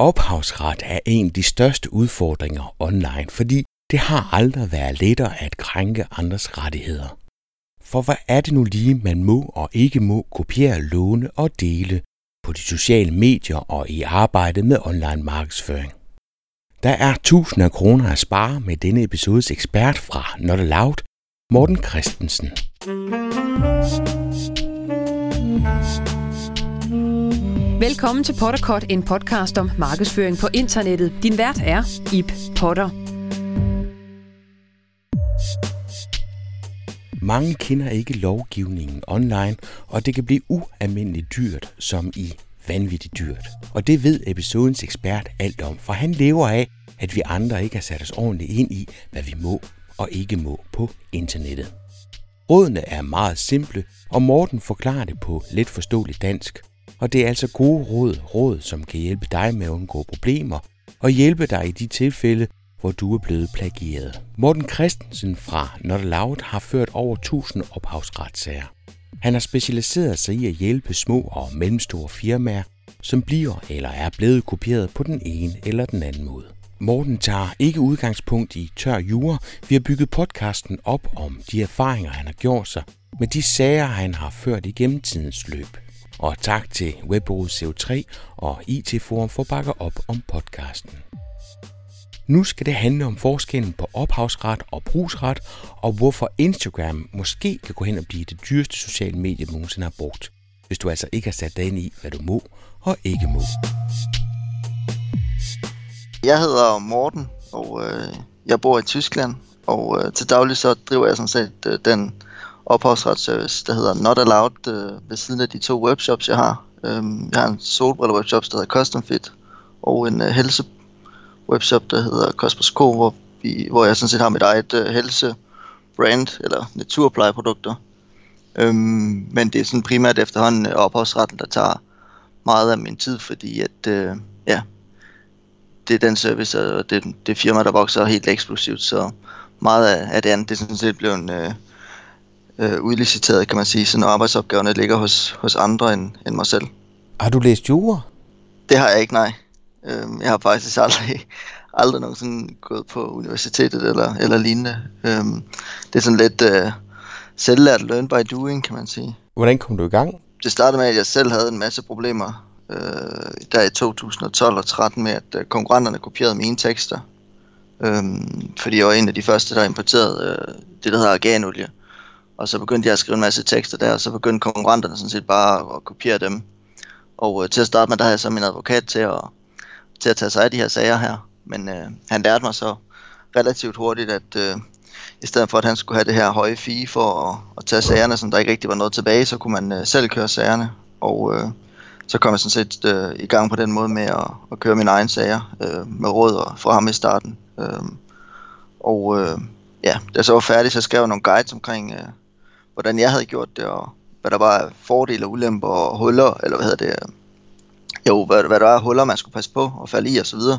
Ophavsret er en af de største udfordringer online, fordi det har aldrig været lettere at krænke andres rettigheder. For hvad er det nu lige, man må og ikke må kopiere, låne og dele på de sociale medier og i arbejdet med online markedsføring? Der er tusinder af kroner at spare med denne episodes ekspert fra Not Loud, Morten Christensen. Velkommen til Potterkort, en podcast om markedsføring på internettet. Din vært er Ip Potter. Mange kender ikke lovgivningen online, og det kan blive ualmindeligt dyrt, som i vanvittigt dyrt. Og det ved episodens ekspert alt om, for han lever af, at vi andre ikke har sat os ordentligt ind i, hvad vi må og ikke må på internettet. Rådene er meget simple, og Morten forklarer det på let forståeligt dansk. Og det er altså gode råd, råd, som kan hjælpe dig med at undgå problemer, og hjælpe dig i de tilfælde, hvor du er blevet plagieret. Morten Christensen fra Not Loud har ført over 1000 ophavsretssager. Han har specialiseret sig i at hjælpe små og mellemstore firmaer, som bliver eller er blevet kopieret på den ene eller den anden måde. Morten tager ikke udgangspunkt i tør jura. Vi har bygget podcasten op om de erfaringer, han har gjort sig med de sager, han har ført igennem tidens løb. Og tak til Webbureauet CO3 og IT Forum for at bakke op om podcasten. Nu skal det handle om forskellen på ophavsret og brugsret, og hvorfor Instagram måske kan gå hen og blive det dyreste sociale medie, du nogensinde har brugt, hvis du altså ikke har sat dig ind i, hvad du må og ikke må. Jeg hedder Morten, og øh, jeg bor i Tyskland, og øh, til daglig så driver jeg sådan set øh, den ophavsretsservice, der hedder Not Allowed, øh, ved siden af de to webshops, jeg har. Øh, jeg har en solbriller-webshop, der hedder Custom Fit, og en øh, helse webshop, der hedder Cosmos Co, hvor, vi, hvor jeg sådan set har mit eget øh, helse brand, eller naturplejeprodukter. Øhm, men det er sådan primært efterhånden øh, ophavsretten, der tager meget af min tid, fordi at, øh, ja, det er den service, og det, det firma, der vokser helt eksplosivt, så meget af, af det andet, det er sådan set blevet øh, øh, udliciteret, kan man sige, så arbejdsopgaverne ligger hos, hos andre end, end mig selv. Har du læst jura? Det har jeg ikke, nej. Øhm, jeg har faktisk aldrig, aldrig nogensinde gået på universitetet eller, eller lignende. Øhm, det er sådan lidt øh, selvlært learn by doing, kan man sige. Hvordan kom du i gang? Det startede med, at jeg selv havde en masse problemer øh, der i 2012 og 13 med, at øh, konkurrenterne kopierede mine tekster. Øhm, fordi jeg var en af de første, der importerede øh, det, der hedder organolie. Og så begyndte jeg at skrive en masse tekster der, og så begyndte konkurrenterne sådan set bare at kopiere dem. Og øh, til at starte med, der havde jeg så min advokat til at, til at tage sig af de her sager her. Men øh, han lærte mig så relativt hurtigt, at øh, i stedet for at han skulle have det her høje fee for at, at tage sagerne, som der ikke rigtig var noget tilbage, så kunne man øh, selv køre sagerne. Og øh, så kom jeg sådan set øh, i gang på den måde med at, at køre mine egne sager øh, med råd fra ham i starten. Øh, og øh, ja, da jeg så var færdig, så skrev jeg nogle guides omkring, øh, hvordan jeg havde gjort det, og hvad der var fordele og ulemper og huller, eller hvad hedder det, jo, hvad, hvad der var huller, man skulle passe på og falde i og så videre.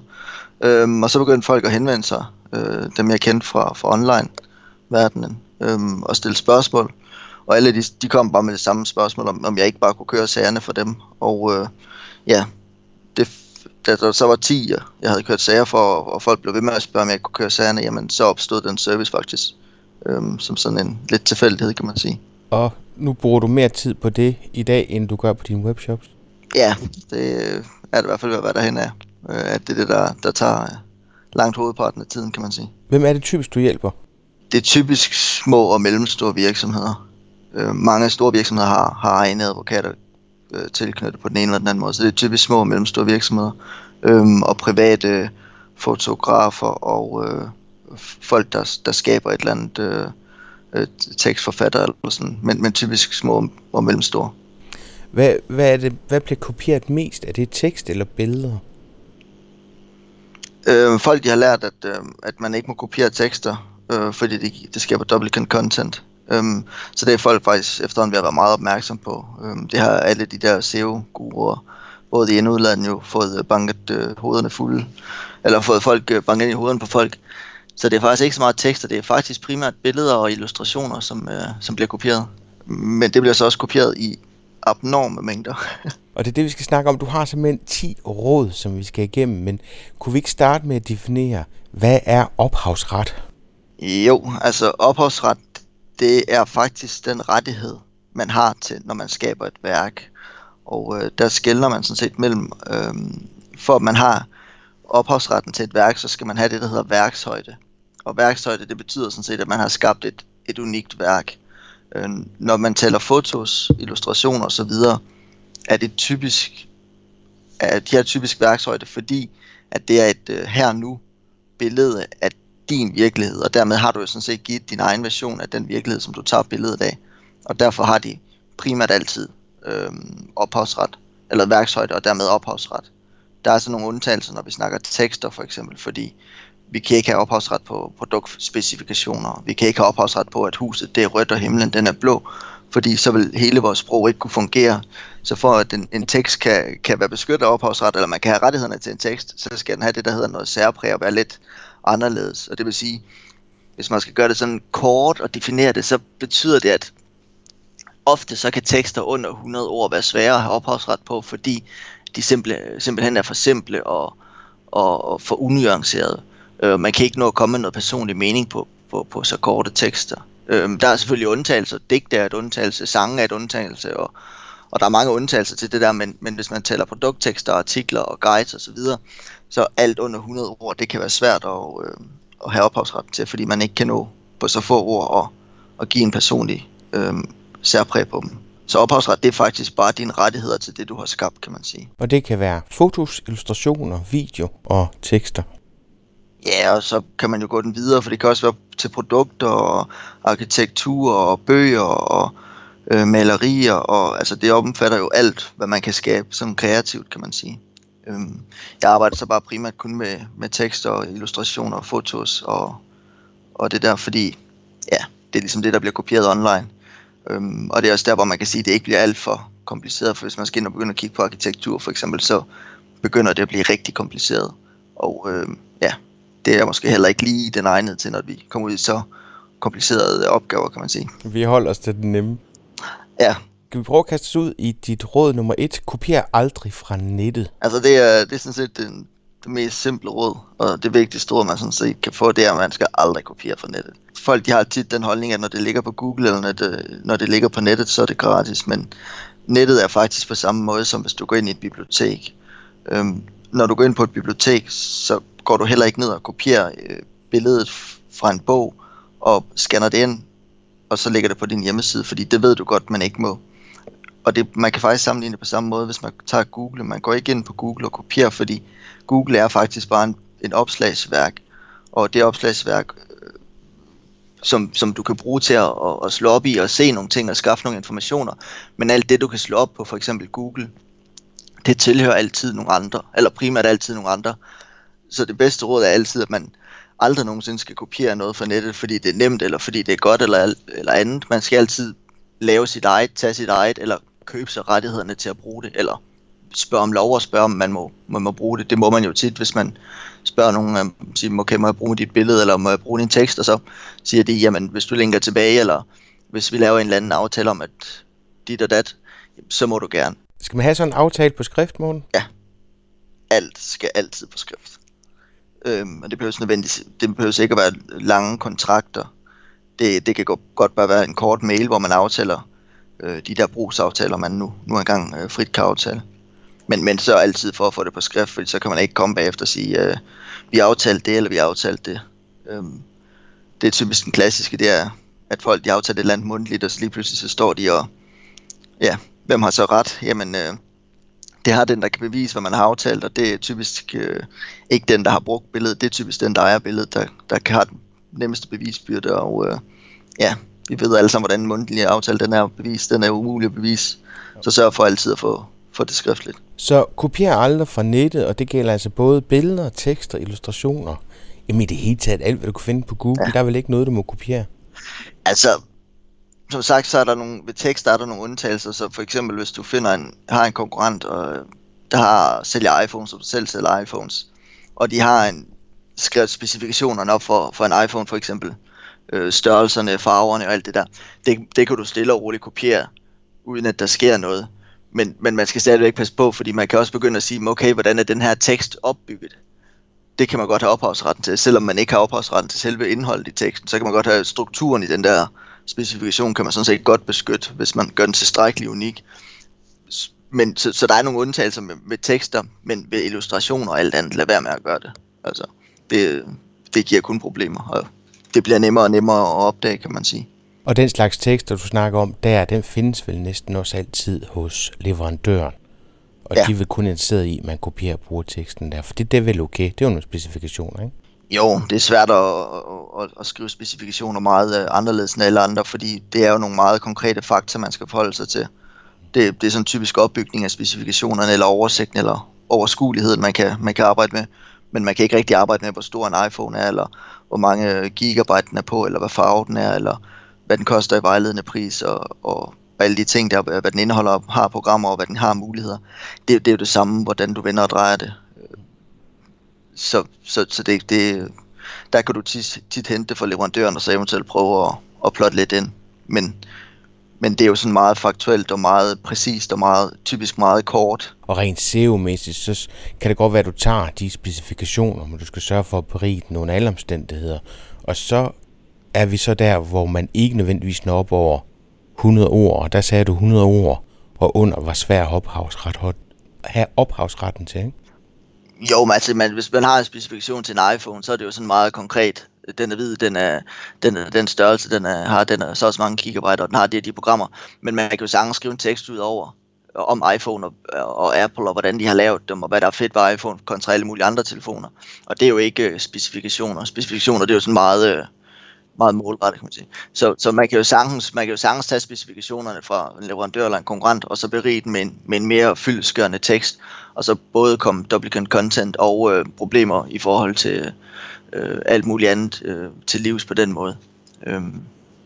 Øhm, og så begyndte folk at henvende sig, øh, dem jeg kendte fra, fra online-verdenen, øhm, og stille spørgsmål. Og alle de, de kom bare med det samme spørgsmål, om, om jeg ikke bare kunne køre sagerne for dem. Og øh, ja, det, da der så var 10, jeg havde kørt sager for, og folk blev ved med at spørge, om jeg kunne køre sagerne, jamen så opstod den service faktisk, øhm, som sådan en lidt tilfældighed, kan man sige. Og nu bruger du mere tid på det i dag, end du gør på dine webshops? Ja, det er det i hvert fald, hvad der hen er. Øh, at det er det, der, der tager øh, langt hovedparten af tiden, kan man sige. Hvem er det typisk, du hjælper? Det er typisk små og mellemstore virksomheder. Øh, mange store virksomheder har, har egne advokater øh, tilknyttet på den ene eller den anden måde, så det er typisk små og mellemstore virksomheder. Øh, og private fotografer og øh, folk, der, der skaber et eller andet øh, tekstforfatter eller sådan, men, men typisk små og mellemstore. Hvad, hvad, er det, hvad bliver kopieret mest? Er det tekst eller billeder? Øh, folk de har lært, at, øh, at man ikke må kopiere tekster, øh, fordi det, det skaber duplicate content. Øh, så det er folk faktisk efterhånden ved at være meget opmærksom på. Øh, det har alle de der SEO-guruer, både i indudlandet jo, fået banket øh, hovederne fulde, eller fået folk øh, banket ind i hovederne på folk. Så det er faktisk ikke så meget tekster, det er faktisk primært billeder og illustrationer, som, øh, som bliver kopieret. Men det bliver så også kopieret i abnorme mængder. og det er det, vi skal snakke om. Du har simpelthen 10 råd, som vi skal igennem, men kunne vi ikke starte med at definere, hvad er ophavsret? Jo, altså ophavsret, det er faktisk den rettighed, man har til, når man skaber et værk. Og øh, der skældner man sådan set mellem, øh, for at man har ophavsretten til et værk, så skal man have det, der hedder værkshøjde. Og værkshøjde, det betyder sådan set, at man har skabt et, et unikt værk. Øh, når man taler fotos, illustrationer osv., er det typisk, er de her typisk værkshøjde, fordi at det er et øh, her nu billede af din virkelighed, og dermed har du jo sådan set givet din egen version af den virkelighed, som du tager billedet af. Og derfor har de primært altid øh, ophavsret, eller værkshøjde, og dermed ophavsret. Der er så nogle undtagelser, når vi snakker tekster for eksempel, fordi vi kan ikke have ophavsret på produktspecifikationer. Vi kan ikke have ophavsret på, at huset det er rødt, og himlen den er blå, fordi så vil hele vores sprog ikke kunne fungere. Så for at en, en tekst kan, kan være beskyttet af ophavsret, eller man kan have rettighederne til en tekst, så skal den have det, der hedder noget særpræg og være lidt anderledes. Og det vil sige, hvis man skal gøre det sådan kort og definere det, så betyder det, at ofte så kan tekster under 100 ord være svære at have ophavsret på, fordi de simple, simpelthen er for simple og, og, og for unuancerede. Øh, man kan ikke nå at komme med noget personlig mening på, på, på så korte tekster. Øh, der er selvfølgelig undtagelser. Digte er et undtagelse, sange er et undtagelse, og, og der er mange undtagelser til det der, men, men hvis man tæller produkttekster, artikler og guides osv., så, så alt under 100 ord, det kan være svært at, øh, at have ophavsret til, fordi man ikke kan nå på så få ord at, at give en personlig øh, særpræg på dem. Så ophavsret, det er faktisk bare dine rettigheder til det, du har skabt, kan man sige. Og det kan være fotos, illustrationer, video og tekster. Ja, og så kan man jo gå den videre, for det kan også være til produkter og arkitektur og bøger og øh, malerier, og altså det omfatter jo alt, hvad man kan skabe som kreativt, kan man sige. Øhm, jeg arbejder så bare primært kun med, med tekster og illustrationer og fotos og, og det der, fordi ja, det er ligesom det, der bliver kopieret online. Øhm, og det er også der, hvor man kan sige, at det ikke bliver alt for kompliceret, for hvis man skal ind og begynde at kigge på arkitektur for eksempel, så begynder det at blive rigtig kompliceret. Og øhm, ja, det er måske heller ikke lige den egnede til, når vi kommer ud i så komplicerede opgaver, kan man sige. Vi holder os til den nemme. Ja. Kan vi prøve at kaste os ud i dit råd nummer et? Kopier aldrig fra nettet. Altså det er, det er sådan set den, det mest simple råd, og det vigtigste råd, man sådan set kan få, det er, at man skal aldrig kopiere fra nettet. Folk de har tit den holdning, at når det ligger på Google, eller når det, når det ligger på nettet, så er det gratis, men nettet er faktisk på samme måde, som hvis du går ind i et bibliotek. Øhm, når du går ind på et bibliotek, så går du heller ikke ned og kopierer øh, billedet fra en bog, og scanner det ind, og så lægger det på din hjemmeside, fordi det ved du godt, man ikke må. Og det, man kan faktisk sammenligne det på samme måde, hvis man tager Google. Man går ikke ind på Google og kopierer, fordi Google er faktisk bare en, en opslagsværk. Og det opslagsværk, øh, som, som du kan bruge til at, at slå op i og se nogle ting og skaffe nogle informationer. Men alt det, du kan slå op på for eksempel Google, det tilhører altid nogle andre, eller primært altid nogle andre. Så det bedste råd er altid, at man aldrig nogensinde skal kopiere noget fra nettet, fordi det er nemt, eller fordi det er godt, eller, eller andet. Man skal altid lave sit eget, tage sit eget, eller købe sig rettighederne til at bruge det, eller spørge om lov og spørge, om man må, man må bruge det. Det må man jo tit, hvis man spørger nogen, um, siger, okay, må jeg bruge dit billede, eller må jeg bruge din tekst, og så siger de, jamen hvis du linker tilbage, eller hvis vi laver en eller anden aftale om, at dit og dat, så må du gerne. Skal man have sådan en aftale på skrift, morgen? Ja. Alt skal altid på skrift. Øhm, og det behøver nødvendigt, det behøver ikke at være lange kontrakter. Det, det kan godt bare være en kort mail, hvor man aftaler øh, de der brugsaftaler, man nu, nu engang øh, frit kan aftale. Men, men så altid for at få det på skrift, for så kan man ikke komme bagefter og sige, øh, vi har aftalt det, eller vi har aftalt det. Øhm, det er typisk den klassiske, det er, at folk de aftaler et eller andet mundtligt, og så lige pludselig så står de og, ja, hvem har så ret? Jamen, øh, det har den, der kan bevise, hvad man har aftalt, og det er typisk øh, ikke den, der har brugt billedet, det er typisk den, der ejer billedet, der, der kan have den nemmeste bevisbyrde, og øh, ja, vi ved alle sammen, hvordan en mundtlig aftale den er bevist, den er umulig at bevise, så sørg for altid at få, få det skriftligt. Så kopier aldrig fra nettet, og det gælder altså både billeder, tekster, illustrationer, jamen i det hele taget alt, hvad du kan finde på Google, ja. der er vel ikke noget, du må kopiere? Altså, som sagt, så er der nogle, ved tekst der er der nogle undtagelser, så for eksempel hvis du finder en, har en konkurrent, og der har sælger iPhones, og du selv sælger iPhones, og de har en, skrevet specifikationerne op for, for en iPhone for eksempel, øh, størrelserne, farverne og alt det der, det, det kan du stille og roligt kopiere, uden at der sker noget. Men, men man skal stadigvæk passe på, fordi man kan også begynde at sige, okay, hvordan er den her tekst opbygget? Det kan man godt have ophavsretten til. Selvom man ikke har ophavsretten til selve indholdet i teksten, så kan man godt have strukturen i den der specifikation, kan man sådan set godt beskytte, hvis man gør den tilstrækkeligt unik. Men, så, så der er nogle undtagelser med, med tekster, men ved illustrationer og alt andet, lad være med at gøre det. Altså, det, det giver kun problemer, og det bliver nemmere og nemmere at opdage, kan man sige. Og den slags tekster, du snakker om der, den findes vel næsten også altid hos leverandøren. Og ja. de vil kun interesseret i, at man kopierer og bruger teksten der. For det, det er vel okay. Det er jo nogle specifikationer, ikke? Jo, det er svært at, at, at skrive specifikationer meget øh, anderledes end alle andre, fordi det er jo nogle meget konkrete fakta, man skal forholde sig til. Det, det er sådan en typisk opbygning af specifikationerne, eller oversigten, eller overskueligheden, man kan, man kan arbejde med. Men man kan ikke rigtig arbejde med, hvor stor en iPhone er, eller hvor mange gigabyte den er på, eller hvad farve den er, eller hvad den koster i vejledende pris, og, og alle de ting der, hvad den indeholder, har programmer, og hvad den har muligheder. Det, det er jo det samme, hvordan du vender og drejer det. Så, så, så det, det, der kan du tit, tit hente det fra leverandøren, og så eventuelt prøve at, at plotte lidt ind. Men, men det er jo sådan meget faktuelt og meget præcist og meget typisk meget kort. Og rent SEO-mæssigt, så kan det godt være, at du tager de specifikationer, men du skal sørge for at berige den under alle omstændigheder. Og så er vi så der, hvor man ikke nødvendigvis når op over 100 ord, og der sagde du 100 ord, og under var svær at have ophavsretten til, ikke? Jo, men altså, man, hvis man har en specifikation til en iPhone, så er det jo sådan meget konkret. Den er hvid, den er, den, er, den størrelse, den er, har den er så også mange gigabyte, og den har det de programmer. Men man kan jo sagtens skrive en tekst ud over om iPhone og, og Apple, og hvordan de har lavet dem, og hvad der er fedt ved iPhone kontra alle mulige andre telefoner. Og det er jo ikke øh, specifikationer. Specifikationer, det er jo sådan meget... Øh, meget målrettet, kan man sige. Så, så man, kan jo sagtens, man kan jo sagtens tage specifikationerne fra en leverandør eller en konkurrent, og så berige den med en, med en mere fyldskørende tekst, og så både komme duplicate content og øh, problemer i forhold til øh, alt muligt andet øh, til livs på den måde. Øhm,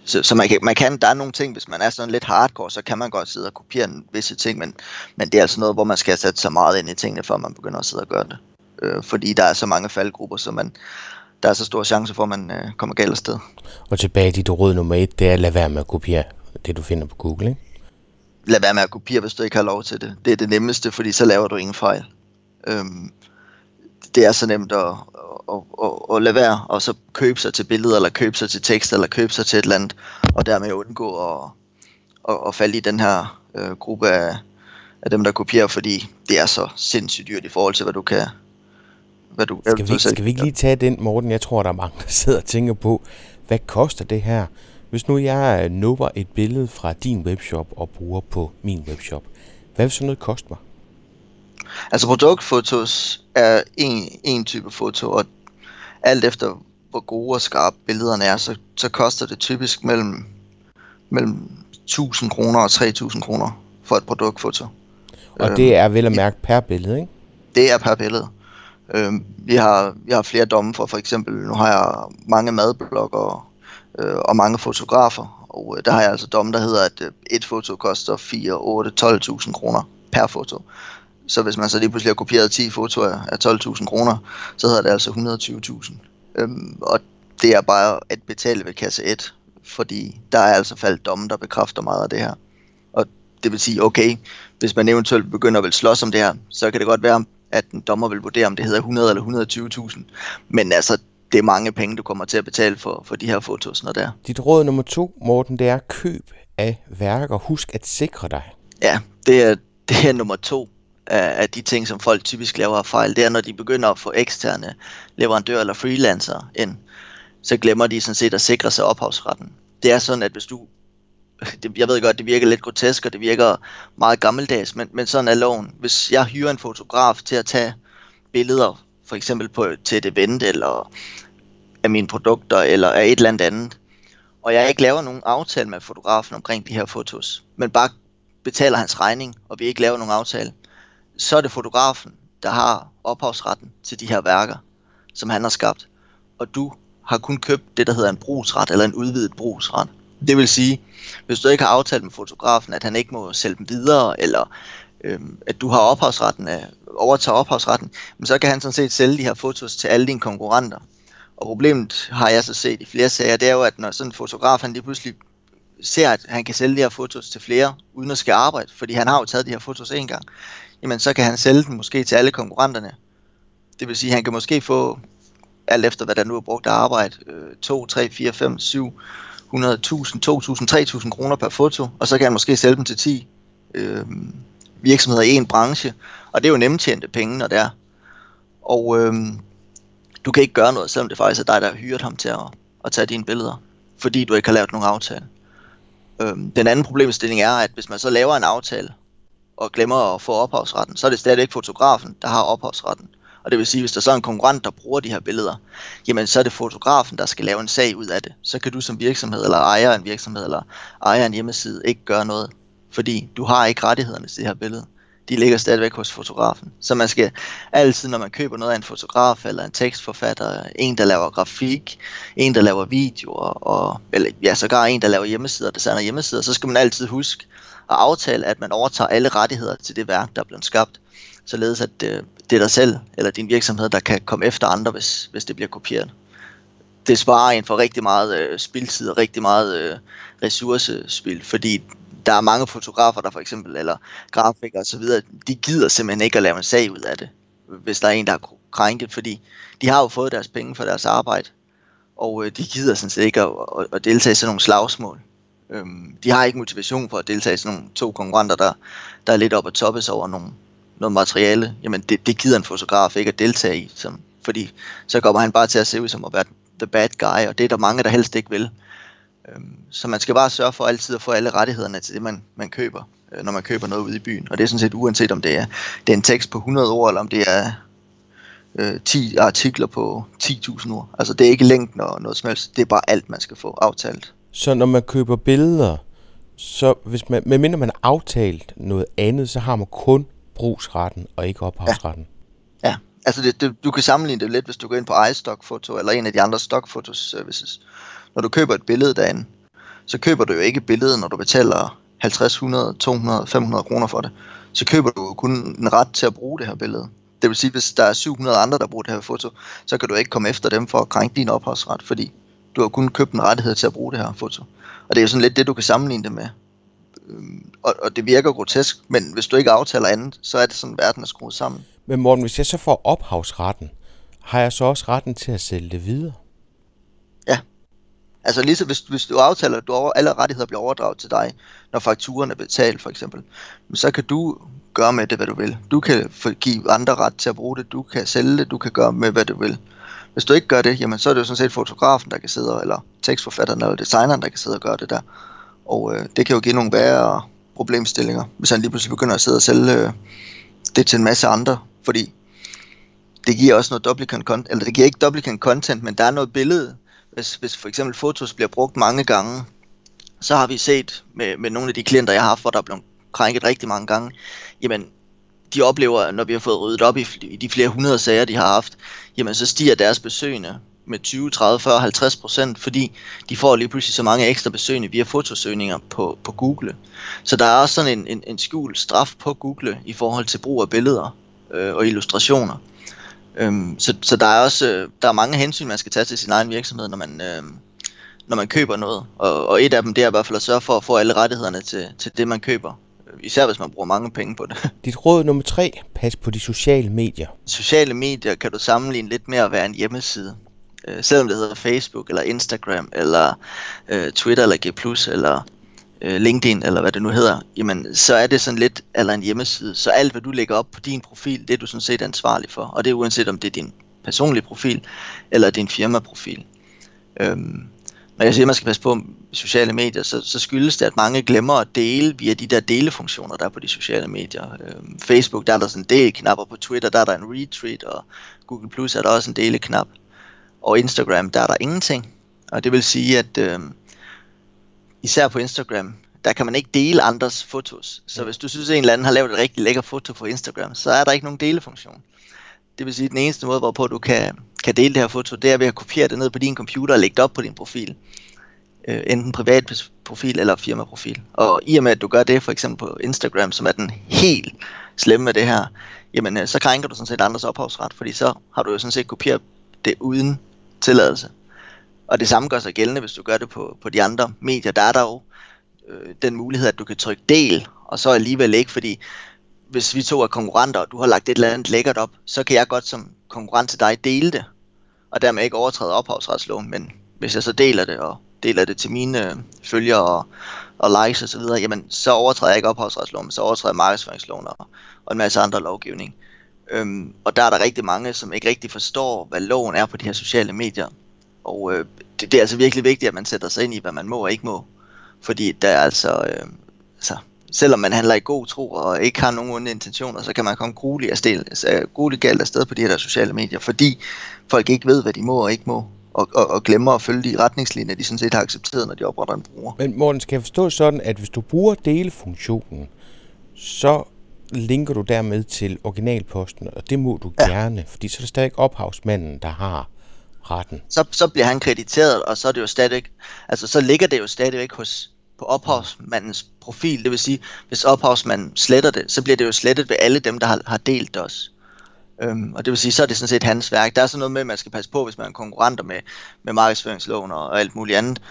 så, så man, kan, man kan, der er nogle ting, hvis man er sådan lidt hardcore, så kan man godt sidde og kopiere en visse ting, men, men det er altså noget, hvor man skal sætte så meget ind i tingene, før man begynder at sidde og gøre det. Øh, fordi der er så mange faldgrupper, så man, der er så stor chance for, at man øh, kommer galt afsted. Og tilbage til dit råd nummer et, det er at lade være med at kopiere det, du finder på Google, ikke? Lad være med at kopiere, hvis du ikke har lov til det. Det er det nemmeste, fordi så laver du ingen fejl. Øhm, det er så nemt at, at, at, at lade være, og så købe sig til billeder, eller købe sig til tekst, eller købe sig til et eller andet, og dermed undgå at, at, at falde i den her øh, gruppe af, af dem, der kopierer, fordi det er så sindssygt dyrt i forhold til, hvad du kan, hvad du skal vi, skal vi ikke lige tage den, Morten? Jeg tror, der er mange, der sidder og tænker på, hvad koster det her? Hvis nu jeg nupper et billede fra din webshop og bruger på min webshop, hvad vil sådan noget koste mig? Altså produktfotos er en, en type foto, og alt efter hvor gode og skarpe billederne er, så, så koster det typisk mellem, mellem 1000 kroner og 3000 kroner for et produktfoto. Og det øhm, er vel at mærke per billede, ikke? Det er per billede. Øh, vi, har, vi har flere domme for, for eksempel, nu har jeg mange madblogger øh, og mange fotografer, og øh, der har jeg altså domme, der hedder, at øh, et foto koster 4, 8, 12.000 kroner per foto. Så hvis man så lige pludselig har kopieret 10 fotoer af 12.000 kroner, så hedder det altså 120.000. Øhm, og det er bare at betale ved kasse 1, fordi der er altså faldt domme, der bekræfter meget af det her. Og det vil sige, okay, hvis man eventuelt begynder at vil slås om det her, så kan det godt være, at en dommer vil vurdere, om det hedder 100 eller 120.000. Men altså, det er mange penge, du kommer til at betale for, for de her fotos, når der. Dit råd nummer to, Morten, det er køb af værker. Husk at sikre dig. Ja, det er, det er nummer to af, de ting, som folk typisk laver af fejl. Det er, når de begynder at få eksterne leverandører eller freelancer ind, så glemmer de sådan set at sikre sig ophavsretten. Det er sådan, at hvis du det, jeg ved godt, det virker lidt grotesk, og det virker meget gammeldags, men, men sådan er loven. Hvis jeg hyrer en fotograf til at tage billeder, for eksempel på, til et event, eller af mine produkter, eller af et eller andet og jeg ikke laver nogen aftale med fotografen omkring de her fotos, men bare betaler hans regning, og vi ikke laver nogen aftale, så er det fotografen, der har ophavsretten til de her værker, som han har skabt. Og du har kun købt det, der hedder en brugsret, eller en udvidet brugsret. Det vil sige, hvis du ikke har aftalt med fotografen, at han ikke må sælge dem videre, eller øhm, at du har ophavsretten, af, overtager ophavsretten, men så kan han sådan set sælge de her fotos til alle dine konkurrenter. Og problemet har jeg så set i flere sager, det er jo, at når sådan en fotograf han lige pludselig ser, at han kan sælge de her fotos til flere, uden at skal arbejde, fordi han har jo taget de her fotos en gang, jamen så kan han sælge dem måske til alle konkurrenterne. Det vil sige, at han kan måske få, alt efter hvad der nu er brugt af arbejde, 2, 3, 4, 5, 7, 100.000, 2.000, 3.000 kroner per foto, og så kan han måske sælge dem til 10 øh, virksomheder i en branche, og det er jo nemt tjente penge, når det er. Og øh, du kan ikke gøre noget, selvom det faktisk er dig, der har hyret ham til at, at tage dine billeder, fordi du ikke har lavet nogen aftale. Øh, den anden problemstilling er, at hvis man så laver en aftale, og glemmer at få ophavsretten, så er det stadigvæk fotografen, der har ophavsretten. Og det vil sige, hvis der så er en konkurrent, der bruger de her billeder, jamen så er det fotografen, der skal lave en sag ud af det. Så kan du som virksomhed, eller ejer en virksomhed, eller ejer en hjemmeside, ikke gøre noget. Fordi du har ikke rettighederne til det her billede. De ligger stadigvæk hos fotografen. Så man skal altid, når man køber noget af en fotograf, eller en tekstforfatter, en, der laver grafik, en, der laver videoer, og, eller ja, sågar en, der laver hjemmesider, designer sender hjemmesider, så skal man altid huske at aftale, at man overtager alle rettigheder til det værk, der er blevet skabt således at øh, det er dig selv eller din virksomhed, der kan komme efter andre, hvis, hvis det bliver kopieret. Det sparer en for rigtig meget øh, spildtid og rigtig meget øh, ressourcespil, fordi der er mange fotografer, der for eksempel, eller grafikere osv., de gider simpelthen ikke at lave en sag ud af det, hvis der er en, der er krænket, fordi de har jo fået deres penge for deres arbejde, og øh, de gider sådan set ikke at, at, at deltage i sådan nogle slagsmål. Øhm, de har ikke motivation for at deltage i sådan nogle to konkurrenter, der, der er lidt op at toppes over nogle, noget materiale, jamen det, det gider en fotograf ikke at deltage i, som, fordi så kommer han bare til at se ud som at være the bad guy, og det er der mange, der helst ikke vil. Øhm, så man skal bare sørge for altid at få alle rettighederne til det, man, man køber, øh, når man køber noget ude i byen. Og det er sådan set uanset om det er, det er en tekst på 100 ord, eller om det er øh, 10 artikler på 10.000 ord. Altså det er ikke længden og noget som helst, det er bare alt, man skal få aftalt. Så når man køber billeder, så hvis man, medmindre man har aftalt noget andet, så har man kun brugsretten og ikke ophavsretten. Ja, ja. altså det, det, du kan sammenligne det lidt, hvis du går ind på iStockfoto eller en af de andre stockfotoservices. services. Når du køber et billede derinde, så køber du jo ikke billedet, når du betaler 50, 100, 200, 500 kroner for det. Så køber du kun en ret til at bruge det her billede. Det vil sige, hvis der er 700 andre, der bruger det her foto, så kan du ikke komme efter dem for at krænke din ophavsret, fordi du har kun købt en rettighed til at bruge det her foto. Og det er jo sådan lidt det, du kan sammenligne det med. Øhm, og, og det virker grotesk, men hvis du ikke aftaler andet, så er det sådan, verden er skruet sammen. Men Morten, hvis jeg så får ophavsretten, har jeg så også retten til at sælge det videre? Ja. Altså ligesom hvis, hvis du aftaler, at du over, alle rettigheder bliver overdraget til dig, når fakturen er betalt for eksempel, så kan du gøre med det, hvad du vil. Du kan give andre ret til at bruge det, du kan sælge det, du kan gøre med, hvad du vil. Hvis du ikke gør det, jamen så er det jo sådan set fotografen, der kan sidde, eller tekstforfatteren eller designeren, der kan sidde og gøre det der. Og øh, det kan jo give nogle værre problemstillinger, hvis han lige pludselig begynder at sidde og sælge øh, det til en masse andre, fordi det giver også noget duplicate content, eller det giver ikke duplicate content, men der er noget billede. Hvis, hvis for eksempel fotos bliver brugt mange gange, så har vi set med, med nogle af de klienter, jeg har haft, hvor der er blevet krænket rigtig mange gange, jamen de oplever, når vi har fået ryddet op i, i de flere hundrede sager, de har haft, jamen så stiger deres besøgende med 20, 30, 40, 50 procent, fordi de får lige pludselig så mange ekstra besøgende via fotosøgninger på, på Google. Så der er også sådan en, en, en skjult straf på Google i forhold til brug af billeder øh, og illustrationer. Øhm, så, så der er også øh, der er mange hensyn, man skal tage til sin egen virksomhed, når man, øh, når man køber noget. Og, og et af dem det er i hvert fald at sørge for at få alle rettighederne til, til det, man køber. Især hvis man bruger mange penge på det. Dit råd nummer tre, pas på de sociale medier. Sociale medier kan du sammenligne lidt med at være en hjemmeside øh, selvom det hedder Facebook eller Instagram eller øh, Twitter eller G+, eller øh, LinkedIn eller hvad det nu hedder, jamen så er det sådan lidt eller en hjemmeside. Så alt hvad du lægger op på din profil, det er du sådan set ansvarlig for. Og det er uanset om det er din personlige profil eller din firmaprofil. Øhm, når jeg siger, at man skal passe på sociale medier, så, så skyldes det, at mange glemmer at dele via de der delefunktioner, der er på de sociale medier. Øhm, Facebook, der er der sådan en del knapper på Twitter, der er der en retweet, og Google Plus er der også en deleknap og Instagram, der er der ingenting. Og det vil sige, at øh, især på Instagram, der kan man ikke dele andres fotos. Så hvis du synes, at en eller anden har lavet et rigtig lækker foto på Instagram, så er der ikke nogen delefunktion. Det vil sige, at den eneste måde, hvorpå du kan, kan dele det her foto, det er ved at kopiere det ned på din computer og lægge det op på din profil. Øh, enten privat profil eller firmaprofil. Og i og med, at du gør det for eksempel på Instagram, som er den helt slemme med det her, jamen øh, så krænker du sådan set andres ophavsret, fordi så har du jo sådan set kopieret det uden tilladelse. Og det samme gør sig gældende, hvis du gør det på, på de andre medier. Der er der jo øh, den mulighed, at du kan trykke del, og så alligevel ikke, fordi hvis vi to er konkurrenter, og du har lagt et eller andet lækkert op, så kan jeg godt som konkurrent til dig dele det, og dermed ikke overtræde ophavsretsloven, men hvis jeg så deler det, og deler det til mine øh, følgere og, og likes og så videre, jamen så overtræder jeg ikke ophavsretsloven, men så overtræder jeg markedsføringsloven og, og en masse andre lovgivning. Øhm, og der er der rigtig mange, som ikke rigtig forstår, hvad loven er på de her sociale medier. Og øh, det, det er altså virkelig vigtigt, at man sætter sig ind i, hvad man må og ikke må. Fordi der er altså, øh, altså selvom man handler i god tro og ikke har nogen onde intentioner, så kan man komme grueligt, afsted, altså, grueligt galt afsted på de her sociale medier, fordi folk ikke ved, hvad de må og ikke må, og, og, og glemmer at følge de retningslinjer, de sådan set har accepteret, når de opretter en bruger. Men Morten, skal jeg forstå sådan, at hvis du bruger delefunktionen, så linker du dermed til originalposten, og det må du ja. gerne, fordi så er det stadig ophavsmanden, der har retten. Så, så bliver han krediteret, og så er det jo stadig, altså så ligger det jo stadigvæk hos på ophavsmandens profil. Det vil sige, hvis ophavsmanden sletter det, så bliver det jo slettet ved alle dem, der har, har delt det også. Øhm, og det vil sige, så er det sådan set hans værk. Der er sådan noget med, at man skal passe på, hvis man er konkurrenter med, med markedsføringsloven og, og alt muligt andet.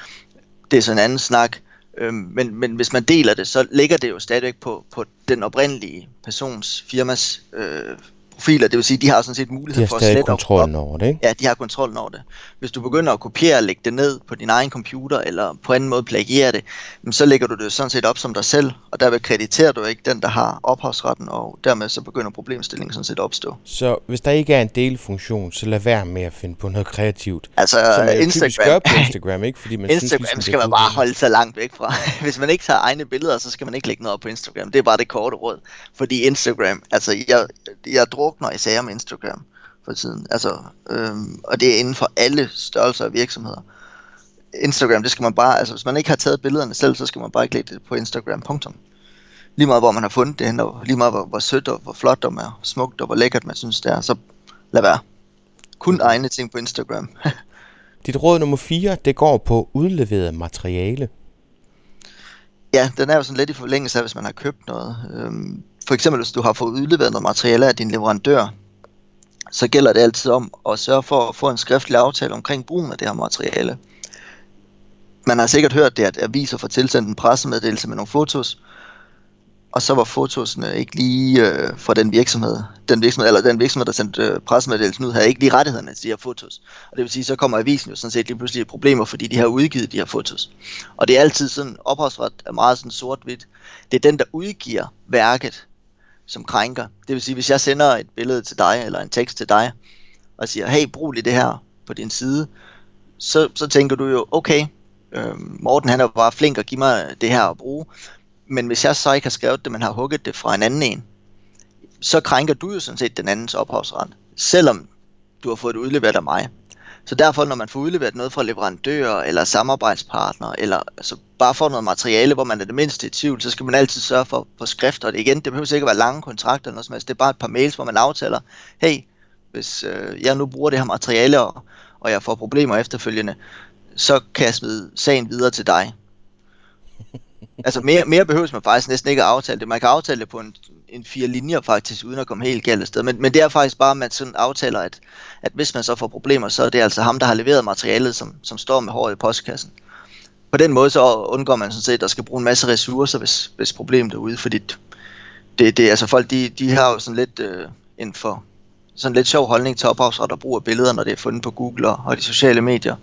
Det er sådan en anden snak. Øh, men, men hvis man deler det, så ligger det jo stadigvæk på, på den oprindelige persons firmas øh, profiler, det vil sige, de har sådan set mulighed for at slette kontrollen over det, ikke? Ja, de har kontrollen over det. Hvis du begynder at kopiere og lægge det ned på din egen computer, eller på anden måde plagiere det, så lægger du det sådan set op som dig selv, og derved krediterer du ikke den, der har ophavsretten, og dermed så begynder problemstillingen sådan set at opstå. Så hvis der ikke er en delfunktion, så lad være med at finde på noget kreativt. Altså, som man Instagram, gør på Instagram, ikke? Fordi man Instagram synes, ligesom, skal man bare holde sig langt væk fra. Hvis man ikke tager egne billeder, så skal man ikke lægge noget op på Instagram. Det er bare det korte råd. Fordi Instagram, altså jeg, jeg drukner i sager med Instagram for tiden. Altså, øhm, og det er inden for alle størrelser af virksomheder. Instagram, det skal man bare, altså hvis man ikke har taget billederne selv, så skal man bare ikke lægge det på Instagram, punktum. Lige meget hvor man har fundet det og lige meget hvor, hvor sødt og hvor flot og hvor smukt og hvor lækkert man synes det er, så lad være. Kun egne ting på Instagram. Dit råd nummer 4, det går på udleveret materiale. Ja, den er jo sådan lidt i forlængelse af, hvis man har købt noget. Øhm, for eksempel hvis du har fået udleveret noget materiale af din leverandør, så gælder det altid om at sørge for at få en skriftlig aftale omkring brugen af det her materiale. Man har sikkert hørt det, at aviser får tilsendt en pressemeddelelse med nogle fotos, og så var fotosene ikke lige øh, fra den virksomhed, den virksomhed, eller den virksomhed, der sendte øh, pressemeddelelsen ud, havde ikke lige rettighederne til de her fotos. Og det vil sige, så kommer avisen jo sådan set lige pludselig problemer, fordi de har udgivet de her fotos. Og det er altid sådan, ophavsret er meget sådan sort-hvidt. Det er den, der udgiver værket, som krænker. Det vil sige, hvis jeg sender et billede til dig, eller en tekst til dig, og siger, hey, brug lige det her på din side, så, så tænker du jo, okay, øh, Morten han er bare flink at give mig det her at bruge, men hvis jeg så ikke har skrevet det, men har hugget det fra en anden en, så krænker du jo sådan set den andens ophavsret, selvom du har fået det udleveret af mig. Så derfor, når man får udleveret noget fra leverandører eller samarbejdspartnere, eller altså bare får noget materiale, hvor man er det mindste i tvivl, så skal man altid sørge for, på skrift. Og det igen, det behøver ikke at være lange kontrakter eller noget som helst. Det er bare et par mails, hvor man aftaler, hey, hvis øh, jeg nu bruger det her materiale, og, og jeg får problemer efterfølgende, så kan jeg smide sagen videre til dig. Altså mere, mere behøves man faktisk næsten ikke at aftale det. Man kan aftale det på en, en fire linjer faktisk, uden at komme helt galt afsted. Men, men det er faktisk bare, at man sådan aftaler, at, at hvis man så får problemer, så er det altså ham, der har leveret materialet, som, som står med håret i postkassen. På den måde så undgår man sådan set, at der skal bruge en masse ressourcer, hvis, hvis problemet er ude, fordi det, det, altså folk, de, de har jo sådan lidt øh, en for sådan lidt sjov holdning til ophavsret og bruger billeder, når det er fundet på Google og, og de sociale medier.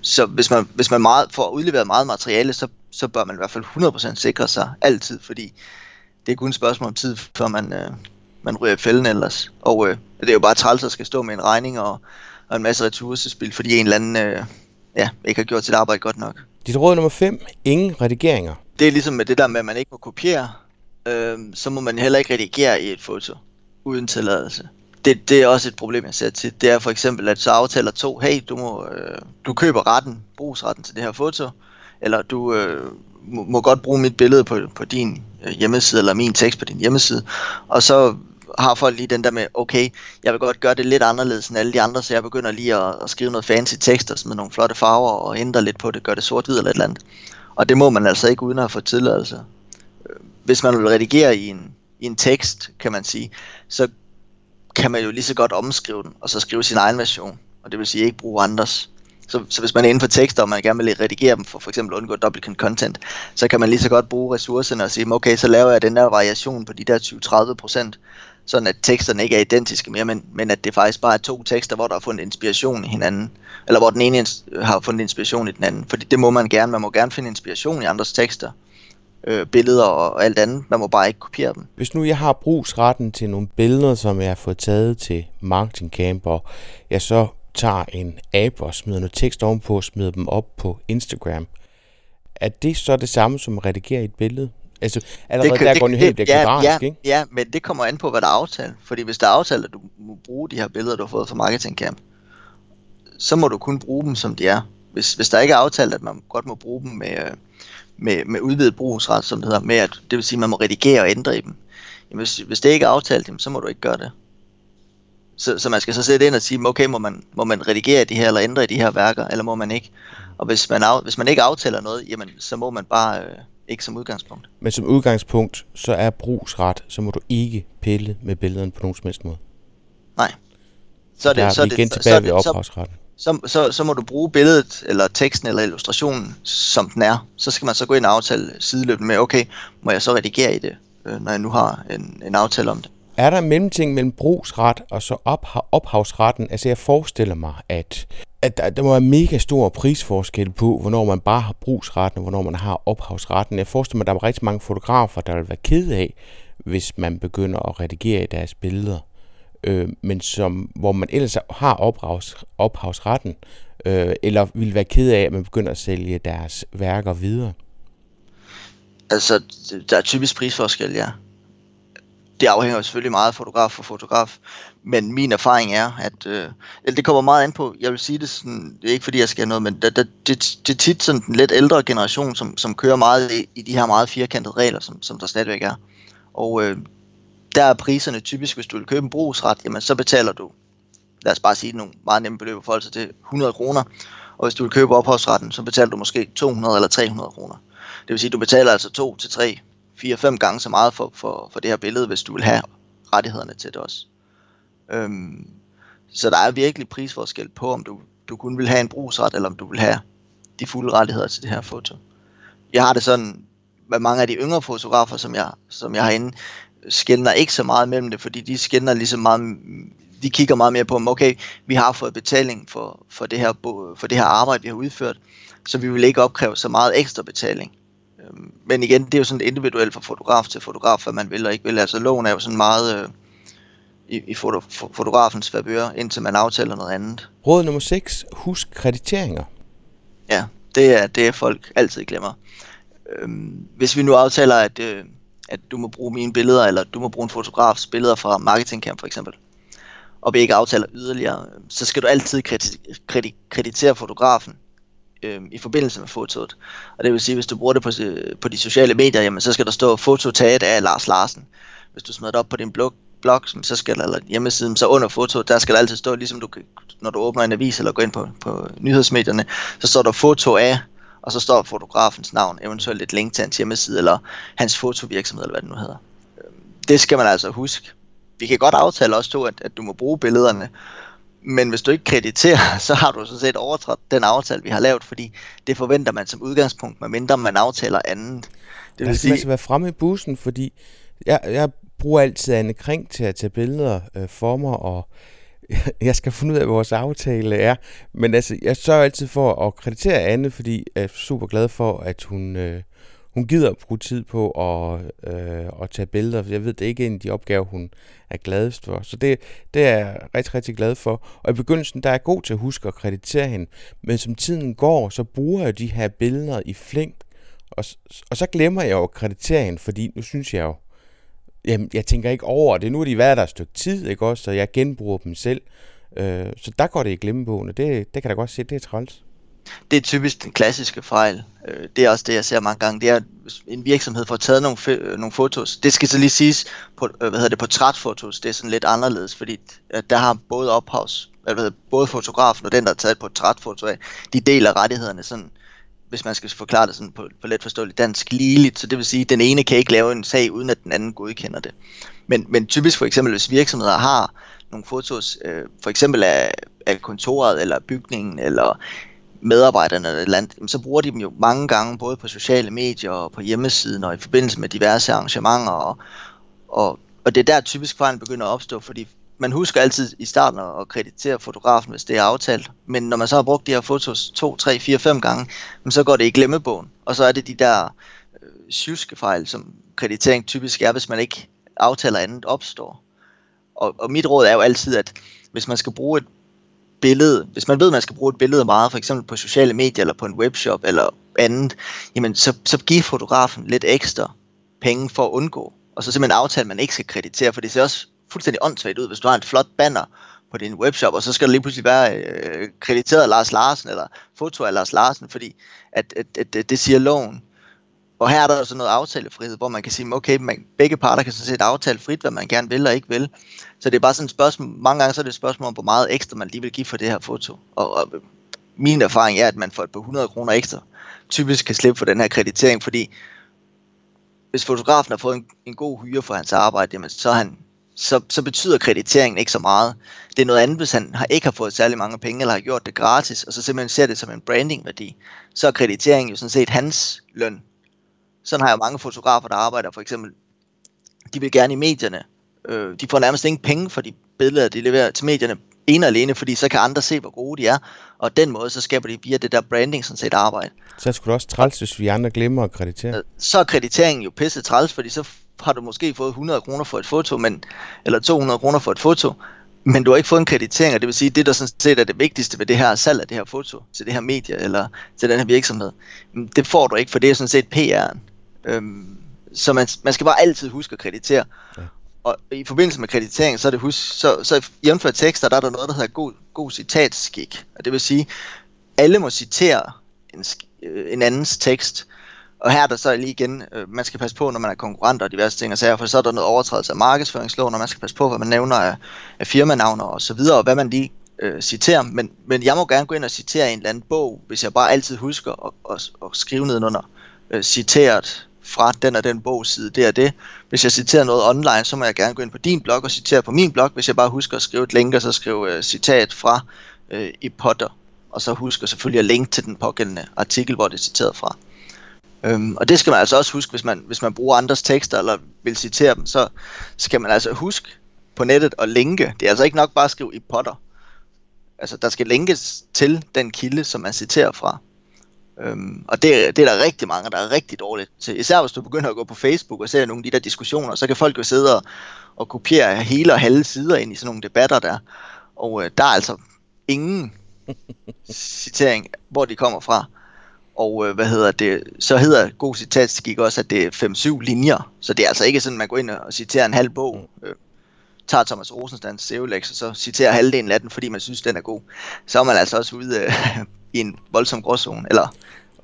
Så hvis man, hvis man meget, får udleveret meget materiale, så, så bør man i hvert fald 100% sikre sig altid, fordi det er kun et spørgsmål om tid, før man, øh, man ryger i fælden ellers. Og øh, det er jo bare træls at skal stå med en regning og, og en masse ressourcespil, fordi en eller anden øh, ja, ikke har gjort sit arbejde godt nok. Dit råd nummer 5. Ingen redigeringer. Det er ligesom med det der med, at man ikke må kopiere, øh, så må man heller ikke redigere i et foto uden tilladelse det, det er også et problem, jeg ser til. Det er for eksempel, at så aftaler to, hey, du, må, øh, du køber retten, brugsretten til det her foto, eller du øh, må, må godt bruge mit billede på, på din øh, hjemmeside, eller min tekst på din hjemmeside, og så har folk lige den der med, okay, jeg vil godt gøre det lidt anderledes end alle de andre, så jeg begynder lige at, at skrive noget fancy tekster med nogle flotte farver, og ændre lidt på det, gør det sort-hvid eller et eller andet. Og det må man altså ikke uden at få tilladelse. Øh, hvis man vil redigere i en, i en tekst, kan man sige, så kan man jo lige så godt omskrive den, og så skrive sin egen version. Og det vil sige ikke bruge andres. Så Så, hvis man er inden for tekster, og man gerne vil redigere dem for for eksempel at undgå duplicate content, så kan man lige så godt bruge ressourcerne og sige, okay, så laver jeg den der variation på de der 20-30%, sådan at teksterne ikke er identiske mere, men, men at det faktisk bare er to tekster, hvor der har fundet inspiration i hinanden, eller hvor den ene øh, har fundet inspiration i den anden, fordi det må man gerne, man må gerne finde inspiration i andres tekster, øh, billeder og alt andet, man må bare ikke kopiere dem. Hvis nu jeg har brugsretten til nogle billeder, som jeg har fået taget til Marketing Camp, og jeg så tager en app og smider noget tekst ovenpå og smider dem op på Instagram, er det så det samme som at redigere et billede? Altså, allerede det, der går den helt bliver ja, ja, ikke? Ja, men det kommer an på, hvad der er aftalt. Fordi hvis der er aftalt, at du må bruge de her billeder, du har fået fra Marketing Camp, så må du kun bruge dem, som de er. Hvis, hvis der ikke er aftalt, at man godt må bruge dem med, med, med udvidet brugsret, som det hedder, med at, det vil sige, at man må redigere og ændre i dem. Jamen, hvis, hvis det ikke er aftalt, så må du ikke gøre det. Så, så man skal så sætte ind og sige, okay, må man, må man redigere de her, eller ændre i de her værker, eller må man ikke? Og hvis man, af, hvis man ikke aftaler noget, jamen, så må man bare øh, ikke som udgangspunkt. Men som udgangspunkt, så er brugsret, så må du ikke pille med billederne på nogen som helst måde? Nej. Så er det, Der så er vi igen det, tilbage så, ved ophavsretten. Så, så, så må du bruge billedet, eller teksten, eller illustrationen, som den er. Så skal man så gå ind og aftale sideløbende med, okay, må jeg så redigere i det, øh, når jeg nu har en, en aftale om det. Er der en mellemting mellem brugsret og så opha- ophavsretten? Altså jeg forestiller mig, at, at der, der må være mega stor prisforskel på, hvornår man bare har brugsretten, og hvornår man har ophavsretten. Jeg forestiller mig, at der er rigtig mange fotografer, der vil være ked af, hvis man begynder at redigere i deres billeder. Øh, men som, hvor man ellers har ophavs, ophavsretten, øh, eller vil være ked af, at man begynder at sælge deres værker videre. Altså, der er typisk prisforskel, ja det afhænger selvfølgelig meget af fotograf for fotograf, men min erfaring er, at øh, det kommer meget an på, jeg vil sige det sådan, det er ikke fordi jeg skal have noget, men det, det, det, det er tit sådan den lidt ældre generation, som, som kører meget i, i de her meget firkantede regler, som, som der stadigvæk er. Og øh, der er priserne typisk, hvis du vil købe en brugsret, jamen så betaler du, lad os bare sige nogle meget nemme beløb for forhold til 100 kroner, og hvis du vil købe ophavsretten, så betaler du måske 200 eller 300 kroner. Det vil sige, at du betaler altså 2 til 3 4-5 gange så meget for, for, for det her billede, hvis du vil have rettighederne til det også. Øhm, så der er virkelig prisforskel på, om du, du kun vil have en brugsret, eller om du vil have de fulde rettigheder til det her foto. Jeg har det sådan, med mange af de yngre fotografer, som jeg, som jeg har inde, skældner ikke så meget mellem det, fordi de skældner ligesom meget, de kigger meget mere på, okay, vi har fået betaling for, for, det her, for det her arbejde, vi har udført, så vi vil ikke opkræve så meget ekstra betaling. Øhm, men igen, det er jo sådan individuelt fra fotograf til fotograf, hvad man vil og ikke vil. Altså loven er jo sådan meget øh, i, i foto, fotografens favør, indtil man aftaler noget andet. Råd nummer 6. Husk krediteringer. Ja, det er det, folk altid glemmer. Øhm, hvis vi nu aftaler, at, øh, at du må bruge mine billeder, eller du må bruge en fotografs billeder fra Marketing Camp for eksempel, og vi ikke aftaler yderligere, så skal du altid kreditere fotografen øh, i forbindelse med fotoet. Og det vil sige, hvis du bruger det på, øh, på de sociale medier, jamen, så skal der stå fototaget af Lars Larsen. Hvis du smider det op på din blog, blog så skal der, eller hjemmesiden, så under fotoet, der skal der altid stå, ligesom du, når du åbner en avis eller går ind på, på nyhedsmedierne, så står der foto af, og så står fotografens navn, eventuelt et link til hans hjemmeside, eller hans fotovirksomhed, eller hvad det nu hedder. Øhm, det skal man altså huske. Vi kan godt aftale også to, at, at du må bruge billederne, men hvis du ikke krediterer, så har du sådan set overtrådt den aftale, vi har lavet, fordi det forventer man som udgangspunkt, medmindre man aftaler andet. Det vil sige... man skal være fremme i bussen, fordi jeg, jeg bruger altid Anne Kring til at tage billeder øh, for mig, og jeg skal finde ud af, hvad vores aftale er. Men altså, jeg sørger altid for at kreditere Anne, fordi jeg er super glad for, at hun... Øh, hun gider at bruge tid på at, øh, at tage billeder, for jeg ved, det er ikke en af de opgaver, hun er gladest for. Så det, det er jeg rigtig, rigtig glad for. Og i begyndelsen, der er jeg god til at huske at kreditere hende, men som tiden går, så bruger jeg de her billeder i flæng, og, og så glemmer jeg jo at kreditere hende, fordi nu synes jeg jo, jamen, jeg tænker ikke over det. Nu er de været der et stykke tid, ikke også, så jeg genbruger dem selv. Øh, så der går det i glemmebogen, og det, det kan da godt se, det er træls det er typisk den klassiske fejl. Øh, det er også det, jeg ser mange gange. Det er, en virksomhed får taget nogle, øh, nogle fotos. Det skal så lige siges, på, øh, hvad hedder det, portrætfotos, det er sådan lidt anderledes, fordi øh, der har både ophavs, hvad hedder, både fotografen og den, der har taget et portrætfoto af, de deler rettighederne sådan, hvis man skal forklare det sådan på, på let forståeligt dansk, ligeligt. Så det vil sige, at den ene kan ikke lave en sag, uden at den anden godkender det. Men, men typisk for eksempel, hvis virksomheder har nogle fotos, øh, for eksempel af, af kontoret, eller bygningen, eller medarbejderne eller land, så bruger de dem jo mange gange, både på sociale medier og på hjemmesiden og i forbindelse med diverse arrangementer. Og, og, og det er der typisk fejlen begynder at opstå, fordi man husker altid i starten at kreditere fotografen, hvis det er aftalt. Men når man så har brugt de her fotos 2, 3, 4, 5 gange, så går det i glemmebogen. Og så er det de der øh, fejl, som kreditering typisk er, hvis man ikke aftaler andet opstår. Og, og mit råd er jo altid, at hvis man skal bruge et billede, hvis man ved, at man skal bruge et billede meget, for eksempel på sociale medier eller på en webshop eller andet, jamen så, så giv fotografen lidt ekstra penge for at undgå. Og så simpelthen aftale, at man ikke skal kreditere, for det ser også fuldstændig åndssvagt ud, hvis du har en flot banner på din webshop, og så skal der lige pludselig være øh, krediteret Lars Larsen, eller foto af Lars Larsen, fordi at, at, at, at det siger loven. Og her er der sådan noget aftalefrihed, hvor man kan sige, okay, man, begge parter kan sådan set aftale frit, hvad man gerne vil og ikke vil. Så det er bare sådan et spørgsmål, mange gange så er det et spørgsmål om, hvor meget ekstra man lige vil give for det her foto. Og, og min erfaring er, at man for et par 100 kroner ekstra typisk kan slippe for den her kreditering, fordi hvis fotografen har fået en, en god hyre for hans arbejde, jamen så, han, så, så betyder krediteringen ikke så meget. Det er noget andet, hvis han har, ikke har fået særlig mange penge, eller har gjort det gratis, og så simpelthen ser det som en brandingværdi, så er krediteringen jo sådan set hans løn. Sådan har jeg mange fotografer, der arbejder for eksempel, de vil gerne i medierne. Øh, de får nærmest ingen penge for de billeder, de leverer til medierne, ene og alene, fordi så kan andre se, hvor gode de er. Og den måde, så skaber de via det der branding sådan set arbejde. Så skulle du også træls, hvis vi andre glemmer at kreditere. Så er krediteringen jo pisse træls, fordi så har du måske fået 100 kroner for et foto, men, eller 200 kroner for et foto, men du har ikke fået en kreditering, og det vil sige, det der sådan set er det vigtigste ved det her salg af det her foto til det her medie, eller til den her virksomhed, det får du ikke, for det er sådan set PR'en. Øhm, så man, man skal bare altid huske at kreditere. Ja. Og i forbindelse med kreditering, så er det husk, så, så jævnfør tekster, der er der noget, der hedder god, god citatskik. Og det vil sige, alle må citere en, øh, en andens tekst. Og her er der så lige igen, øh, man skal passe på, når man er konkurrent og diverse ting og sager, for så er der noget overtrædelse af markedsføringsloven, og man skal passe på, hvad man nævner af, af firmanavner og så videre, og hvad man lige øh, citerer. Men, men jeg må gerne gå ind og citere en eller anden bog, hvis jeg bare altid husker at, at, at skrive ned under øh, citeret fra den og den bogside, det er det. Hvis jeg citerer noget online, så må jeg gerne gå ind på din blog og citere på min blog, hvis jeg bare husker at skrive et link, og så skrive uh, citat fra uh, i Potter, og så husker selvfølgelig at linke til den pågældende artikel, hvor det er citeret fra. Um, og det skal man altså også huske, hvis man, hvis man bruger andres tekster, eller vil citere dem, så skal man altså huske på nettet at linke. Det er altså ikke nok bare at skrive i Potter. Altså, der skal linkes til den kilde, som man citerer fra. Øhm, og det, det er der rigtig mange, der er rigtig dårligt til. Især hvis du begynder at gå på Facebook og se nogle af de der diskussioner, så kan folk jo sidde og, og kopiere hele og halve sider ind i sådan nogle debatter der. Og øh, der er altså ingen citering, hvor de kommer fra. Og øh, hvad hedder det, så hedder god citatskik også, at det er 5-7 linjer. Så det er altså ikke sådan, at man går ind og citerer en halv bog. Mm. Øh, tager Thomas Rosenstands SEO-lektion, og så citerer halvdelen af den, fordi man synes, den er god. Så er man altså også ude øh, i en voldsom gråzone. Eller...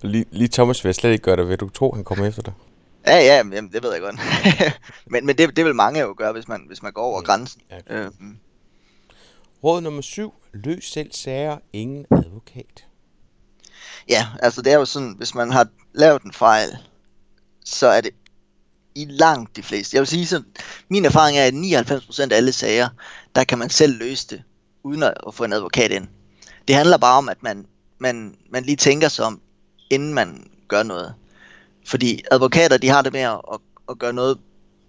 Lige, lige Thomas vil jeg slet ikke gøre det ved. Du tro, han kommer efter dig? Ja, ja, jamen, det ved jeg godt. men men det, det vil mange jo gøre, hvis man, hvis man går over mm. grænsen. Ja. Øhm. Råd nummer syv. Løs selv sager, ingen advokat. Ja, altså det er jo sådan, hvis man har lavet en fejl, så er det i langt de fleste. Jeg vil sige sådan, min erfaring er, at 99% af alle sager, der kan man selv løse det, uden at få en advokat ind. Det handler bare om, at man, man, man lige tænker sig om, inden man gør noget. Fordi advokater, de har det med at, at, gøre noget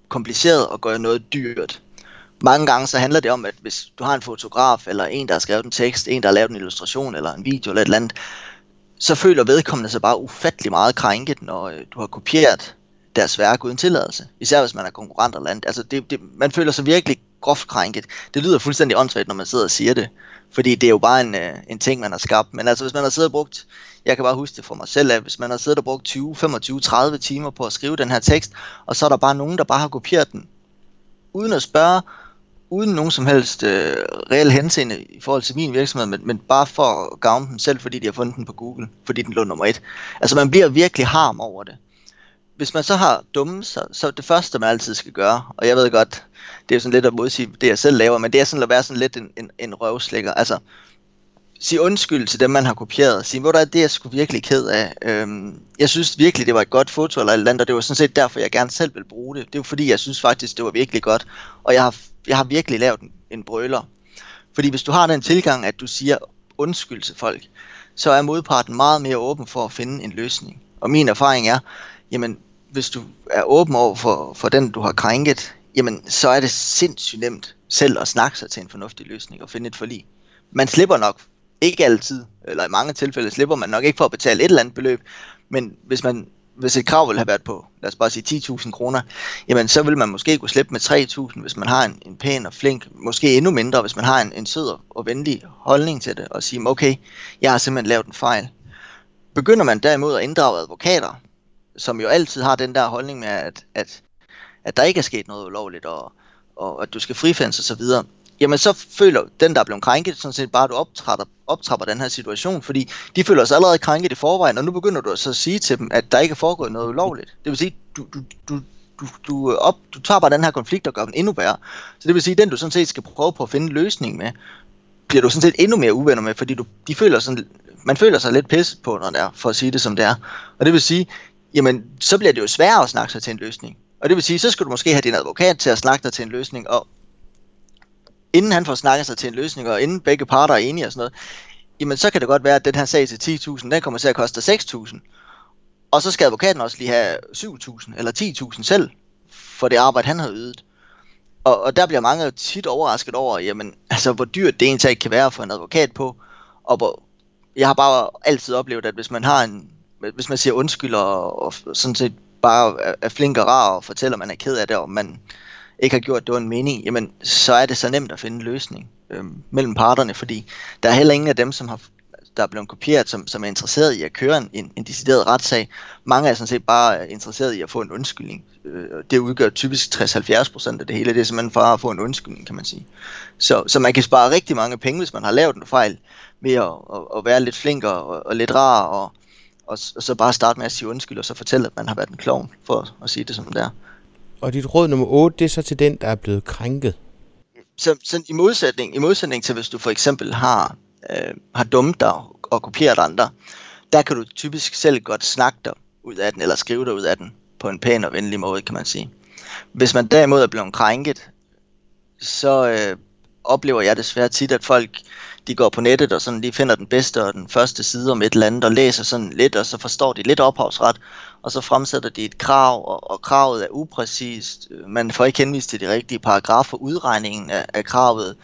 kompliceret og gøre noget dyrt. Mange gange så handler det om, at hvis du har en fotograf, eller en, der har skrevet en tekst, en, der har lavet en illustration, eller en video, eller et eller andet, så føler vedkommende sig bare ufattelig meget krænket, når øh, du har kopieret deres værk uden tilladelse. Især hvis man er konkurrent eller andet. Altså det, det, man føler sig virkelig groft krænket. Det lyder fuldstændig åndssvagt, når man sidder og siger det. Fordi det er jo bare en, øh, en ting, man har skabt. Men altså hvis man har siddet og brugt, jeg kan bare huske det for mig selv, at hvis man har siddet og brugt 20, 25, 30 timer på at skrive den her tekst, og så er der bare nogen, der bare har kopieret den, uden at spørge, uden nogen som helst øh, reel henseende i forhold til min virksomhed, men, men bare for at gavne dem selv, fordi de har fundet den på Google, fordi den lå nummer et. Altså man bliver virkelig harm over det hvis man så har dumme sig, så det første, man altid skal gøre, og jeg ved godt, det er sådan lidt at modsige det, jeg selv laver, men det er sådan at være sådan lidt en, en, en røvslækker. Altså, sige undskyld til dem, man har kopieret. Sige, hvor der er det, jeg skulle virkelig ked af. Øhm, jeg synes virkelig, det var et godt foto eller et andet, og det var sådan set derfor, jeg gerne selv ville bruge det. Det var fordi, jeg synes faktisk, det var virkelig godt. Og jeg har, jeg har virkelig lavet en, en brøler. Fordi hvis du har den tilgang, at du siger undskyld til folk, så er modparten meget mere åben for at finde en løsning. Og min erfaring er, jamen, hvis du er åben over for, for den, du har krænket, jamen, så er det sindssygt nemt selv at snakke sig til en fornuftig løsning og finde et forlig. Man slipper nok, ikke altid, eller i mange tilfælde slipper man nok ikke for at betale et eller andet beløb, men hvis man hvis et krav ville have været på, lad os bare sige 10.000 kroner, jamen så vil man måske kunne slippe med 3.000, hvis man har en, en pæn og flink, måske endnu mindre, hvis man har en, en sød og venlig holdning til det, og sige, okay, jeg har simpelthen lavet en fejl. Begynder man derimod at inddrage advokater, som jo altid har den der holdning med, at, at, at der ikke er sket noget ulovligt, og, og at du skal frifindes og så videre, jamen så føler den, der er blevet krænket, sådan set bare, at du optrapper, optrapper den her situation, fordi de føler sig allerede krænket i forvejen, og nu begynder du så at sige til dem, at der ikke er foregået noget ulovligt. Det vil sige, du, du, du, du, du, op, du tager bare den her konflikt og gør den endnu værre. Så det vil sige, at den du sådan set skal prøve på at finde en løsning med, bliver du sådan set endnu mere uvenner med, fordi du, de føler sådan, man føler sig lidt pisset på, når det er, for at sige det som det er. Og det vil sige, jamen, så bliver det jo sværere at snakke sig til en løsning. Og det vil sige, så skal du måske have din advokat til at snakke dig til en løsning, og inden han får snakket sig til en løsning, og inden begge parter er enige og sådan noget, jamen så kan det godt være, at den her sag til 10.000, den kommer til at koste 6.000. Og så skal advokaten også lige have 7.000 eller 10.000 selv, for det arbejde, han har ydet. Og, og der bliver mange tit overrasket over, jamen, altså, hvor dyrt det egentlig kan være for en advokat på, og hvor, jeg har bare altid oplevet, at hvis man har en, hvis man siger undskyld og, og sådan set bare er, er flink og rar og fortæller, at man er ked af det, og man, ikke har gjort, det en mening, jamen så er det så nemt at finde en løsning øh, mellem parterne, fordi der er heller ingen af dem, som har der er blevet kopieret, som, som er interesseret i at køre en, en, decideret retssag. Mange er sådan set bare interesseret i at få en undskyldning. Øh, det udgør typisk 60-70% af det hele. Det er simpelthen for at få en undskyldning, kan man sige. Så, så man kan spare rigtig mange penge, hvis man har lavet en fejl, ved at, at, at være lidt flink og, og lidt rar, og, og, og så bare starte med at sige undskyld, og så fortælle, at man har været en klovn, for at sige det som det er. Og dit råd nummer 8, det er så til den, der er blevet krænket. Så, så i, modsætning, i modsætning til, hvis du for eksempel har, øh, har dummet dig og kopieret andre, der kan du typisk selv godt snakke dig ud af den, eller skrive dig ud af den, på en pæn og venlig måde, kan man sige. Hvis man derimod er blevet krænket, så øh, oplever jeg desværre tit, at folk de går på nettet og sådan lige finder den bedste og den første side om et eller andet og læser sådan lidt, og så forstår de lidt ophavsret, og så fremsætter de et krav, og, og kravet er upræcist. Man får ikke henvist til de rigtige paragrafer. Udregningen af, af kravet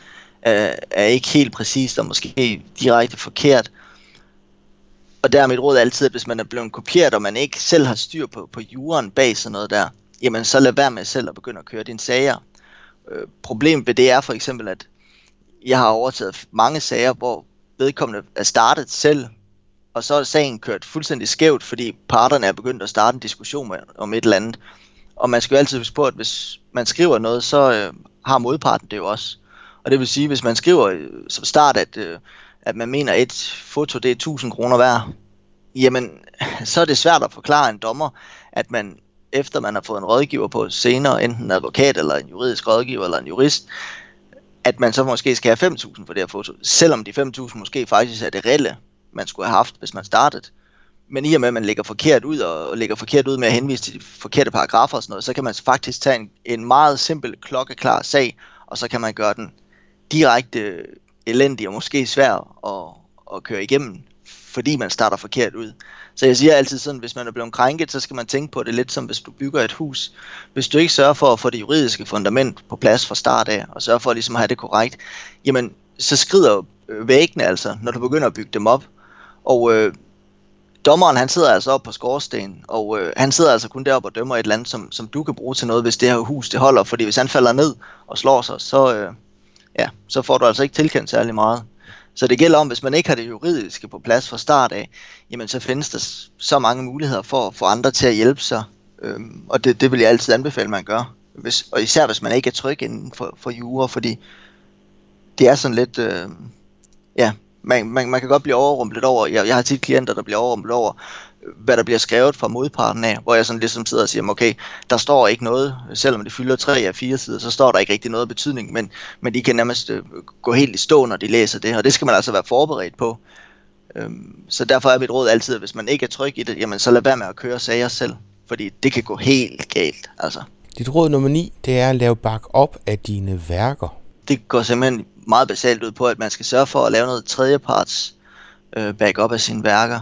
er, er ikke helt præcist og måske direkte forkert. Og der er mit råd altid, at hvis man er blevet kopieret, og man ikke selv har styr på, på juren bag sådan noget der, jamen så lad være med selv at begynde at køre dine sager. Øh, problemet ved det er for eksempel, at jeg har overtaget mange sager, hvor vedkommende er startet selv, og så er sagen kørt fuldstændig skævt, fordi parterne er begyndt at starte en diskussion om et eller andet. Og man skal jo altid huske på, at hvis man skriver noget, så øh, har modparten det jo også. Og det vil sige, hvis man skriver øh, som start, at, øh, at man mener, at et foto det er 1000 kroner værd, jamen, så er det svært at forklare en dommer, at man efter man har fået en rådgiver på senere, enten en advokat eller en juridisk rådgiver eller en jurist, at man så måske skal have 5.000 for det her foto, selvom de 5.000 måske faktisk er det reelle, man skulle have haft, hvis man startede. Men i og med, at man ligger forkert ud, og ligger forkert ud med at henvise til de forkerte paragrafer og sådan noget, så kan man faktisk tage en, en meget simpel, klokkeklar sag, og så kan man gøre den direkte elendig og måske svær at, at køre igennem, fordi man starter forkert ud. Så jeg siger altid sådan, hvis man er blevet krænket, så skal man tænke på det lidt som hvis du bygger et hus. Hvis du ikke sørger for at få det juridiske fundament på plads fra start af, og sørger for at ligesom at have det korrekt, jamen så skrider øh, væggene altså, når du begynder at bygge dem op. Og øh, dommeren han sidder altså op på skorstenen, og øh, han sidder altså kun deroppe og dømmer et eller andet, som, som du kan bruge til noget, hvis det her hus det holder. Fordi hvis han falder ned og slår sig, så, øh, ja, så får du altså ikke tilkendt særlig meget. Så det gælder om, hvis man ikke har det juridiske på plads fra start af, jamen så findes der så mange muligheder for at få andre til at hjælpe sig. Øhm, og det, det vil jeg altid anbefale, man gør. Hvis, og især hvis man ikke er tryg inden for, for jura, fordi det er sådan lidt, øh, ja, man, man, man kan godt blive overrumplet over, jeg, jeg har tit klienter, der bliver overrumplet over, hvad der bliver skrevet fra modparten af, hvor jeg sådan ligesom sidder og siger, okay, der står ikke noget, selvom det fylder tre af fire sider, så står der ikke rigtig noget betydning, men, men de kan nærmest øh, gå helt i stå, når de læser det, og det skal man altså være forberedt på. Øhm, så derfor er mit råd altid, at hvis man ikke er tryg i det, jamen så lad være med at køre sager selv, fordi det kan gå helt galt, altså. Dit råd nummer 9, det er at lave back op af dine værker. Det går simpelthen meget basalt ud på, at man skal sørge for at lave noget tredjeparts øh, backup af sine værker.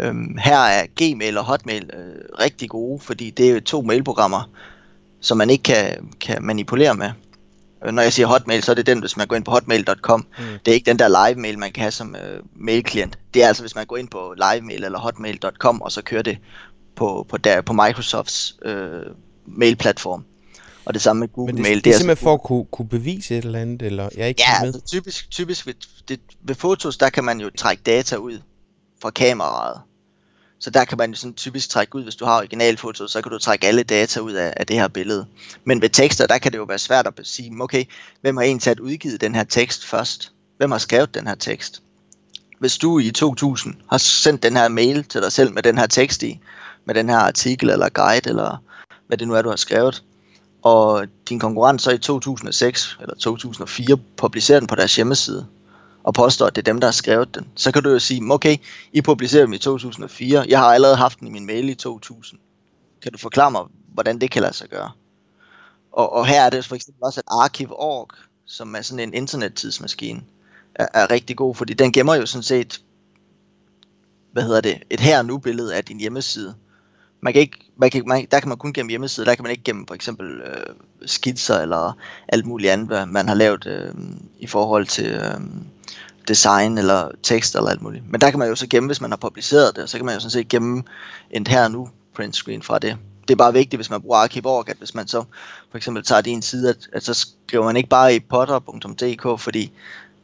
Øhm, her er Gmail og Hotmail øh, rigtig gode, fordi det er to mailprogrammer, som man ikke kan, kan manipulere med. Øh, når jeg siger Hotmail, så er det den, hvis man går ind på hotmail.com. Mm. Det er ikke den der live-mail, man kan have som øh, mailklient. Det er altså, hvis man går ind på livemail eller hotmail.com, og så kører det på, på, der, på Microsofts øh, mailplatform. Og det samme med Google Men det, Mail. Det, det er altså- simpelthen for at kunne, kunne bevise et eller andet, eller jeg er ikke Ja, med. altså, typisk, typisk ved, det, ved fotos, der kan man jo trække data ud fra kameraet. Så der kan man jo sådan typisk trække ud, hvis du har originalfoto, så kan du trække alle data ud af, af det her billede. Men ved tekster, der kan det jo være svært at sige, okay, hvem har egentlig udgivet den her tekst først? Hvem har skrevet den her tekst? Hvis du i 2000 har sendt den her mail til dig selv med den her tekst i, med den her artikel eller guide, eller hvad det nu er, du har skrevet, og din konkurrent så i 2006 eller 2004 publicerer den på deres hjemmeside, og påstår, at det er dem, der har skrevet den, så kan du jo sige, okay, I publicerede dem i 2004, jeg har allerede haft den i min mail i 2000. Kan du forklare mig, hvordan det kan lade sig gøre? Og, og her er det for eksempel også, at Archive.org, som er sådan en internettidsmaskine, er, er rigtig god, fordi den gemmer jo sådan set, hvad hedder det, et her nu billede af din hjemmeside. Man kan ikke, man kan, man, der kan man kun gemme hjemmesider, der kan man ikke gemme for eksempel øh, skitser eller alt muligt andet, hvad man har lavet øh, i forhold til øh, design eller tekst eller alt muligt. Men der kan man jo så gemme, hvis man har publiceret det, og så kan man jo sådan set gemme en her nu print screen fra det. Det er bare vigtigt, hvis man bruger Archive.org, at hvis man så for eksempel tager din side, at, at så skriver man ikke bare i potter.dk, fordi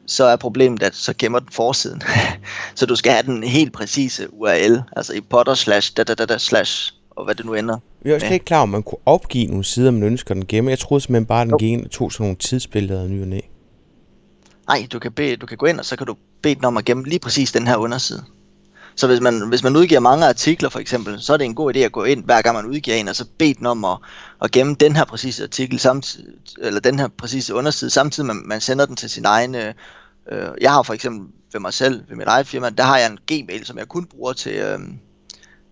så er problemet, at så gemmer den forsiden. så du skal have den helt præcise URL, altså i potter slash da da da da slash, og hvad det nu ender. Jeg er også slet ikke klar, om man kunne opgive nogle sider, man ønsker den gemme. Jeg troede simpelthen bare, at den gik ind og tog sådan nogle tidsbilleder ny og næ. Nej, du kan, bede, du kan gå ind, og så kan du bede den om at gemme lige præcis den her underside. Så hvis man, hvis man udgiver mange artikler for eksempel, så er det en god idé at gå ind, hver gang man udgiver en, og så bede den om at, at gemme den her præcise artikel, samtidig, eller den her præcise underside, samtidig med, man sender den til sin egen... Øh, øh, jeg har for eksempel ved mig selv, ved mit eget firma, der har jeg en Gmail, som jeg kun bruger til... Øh,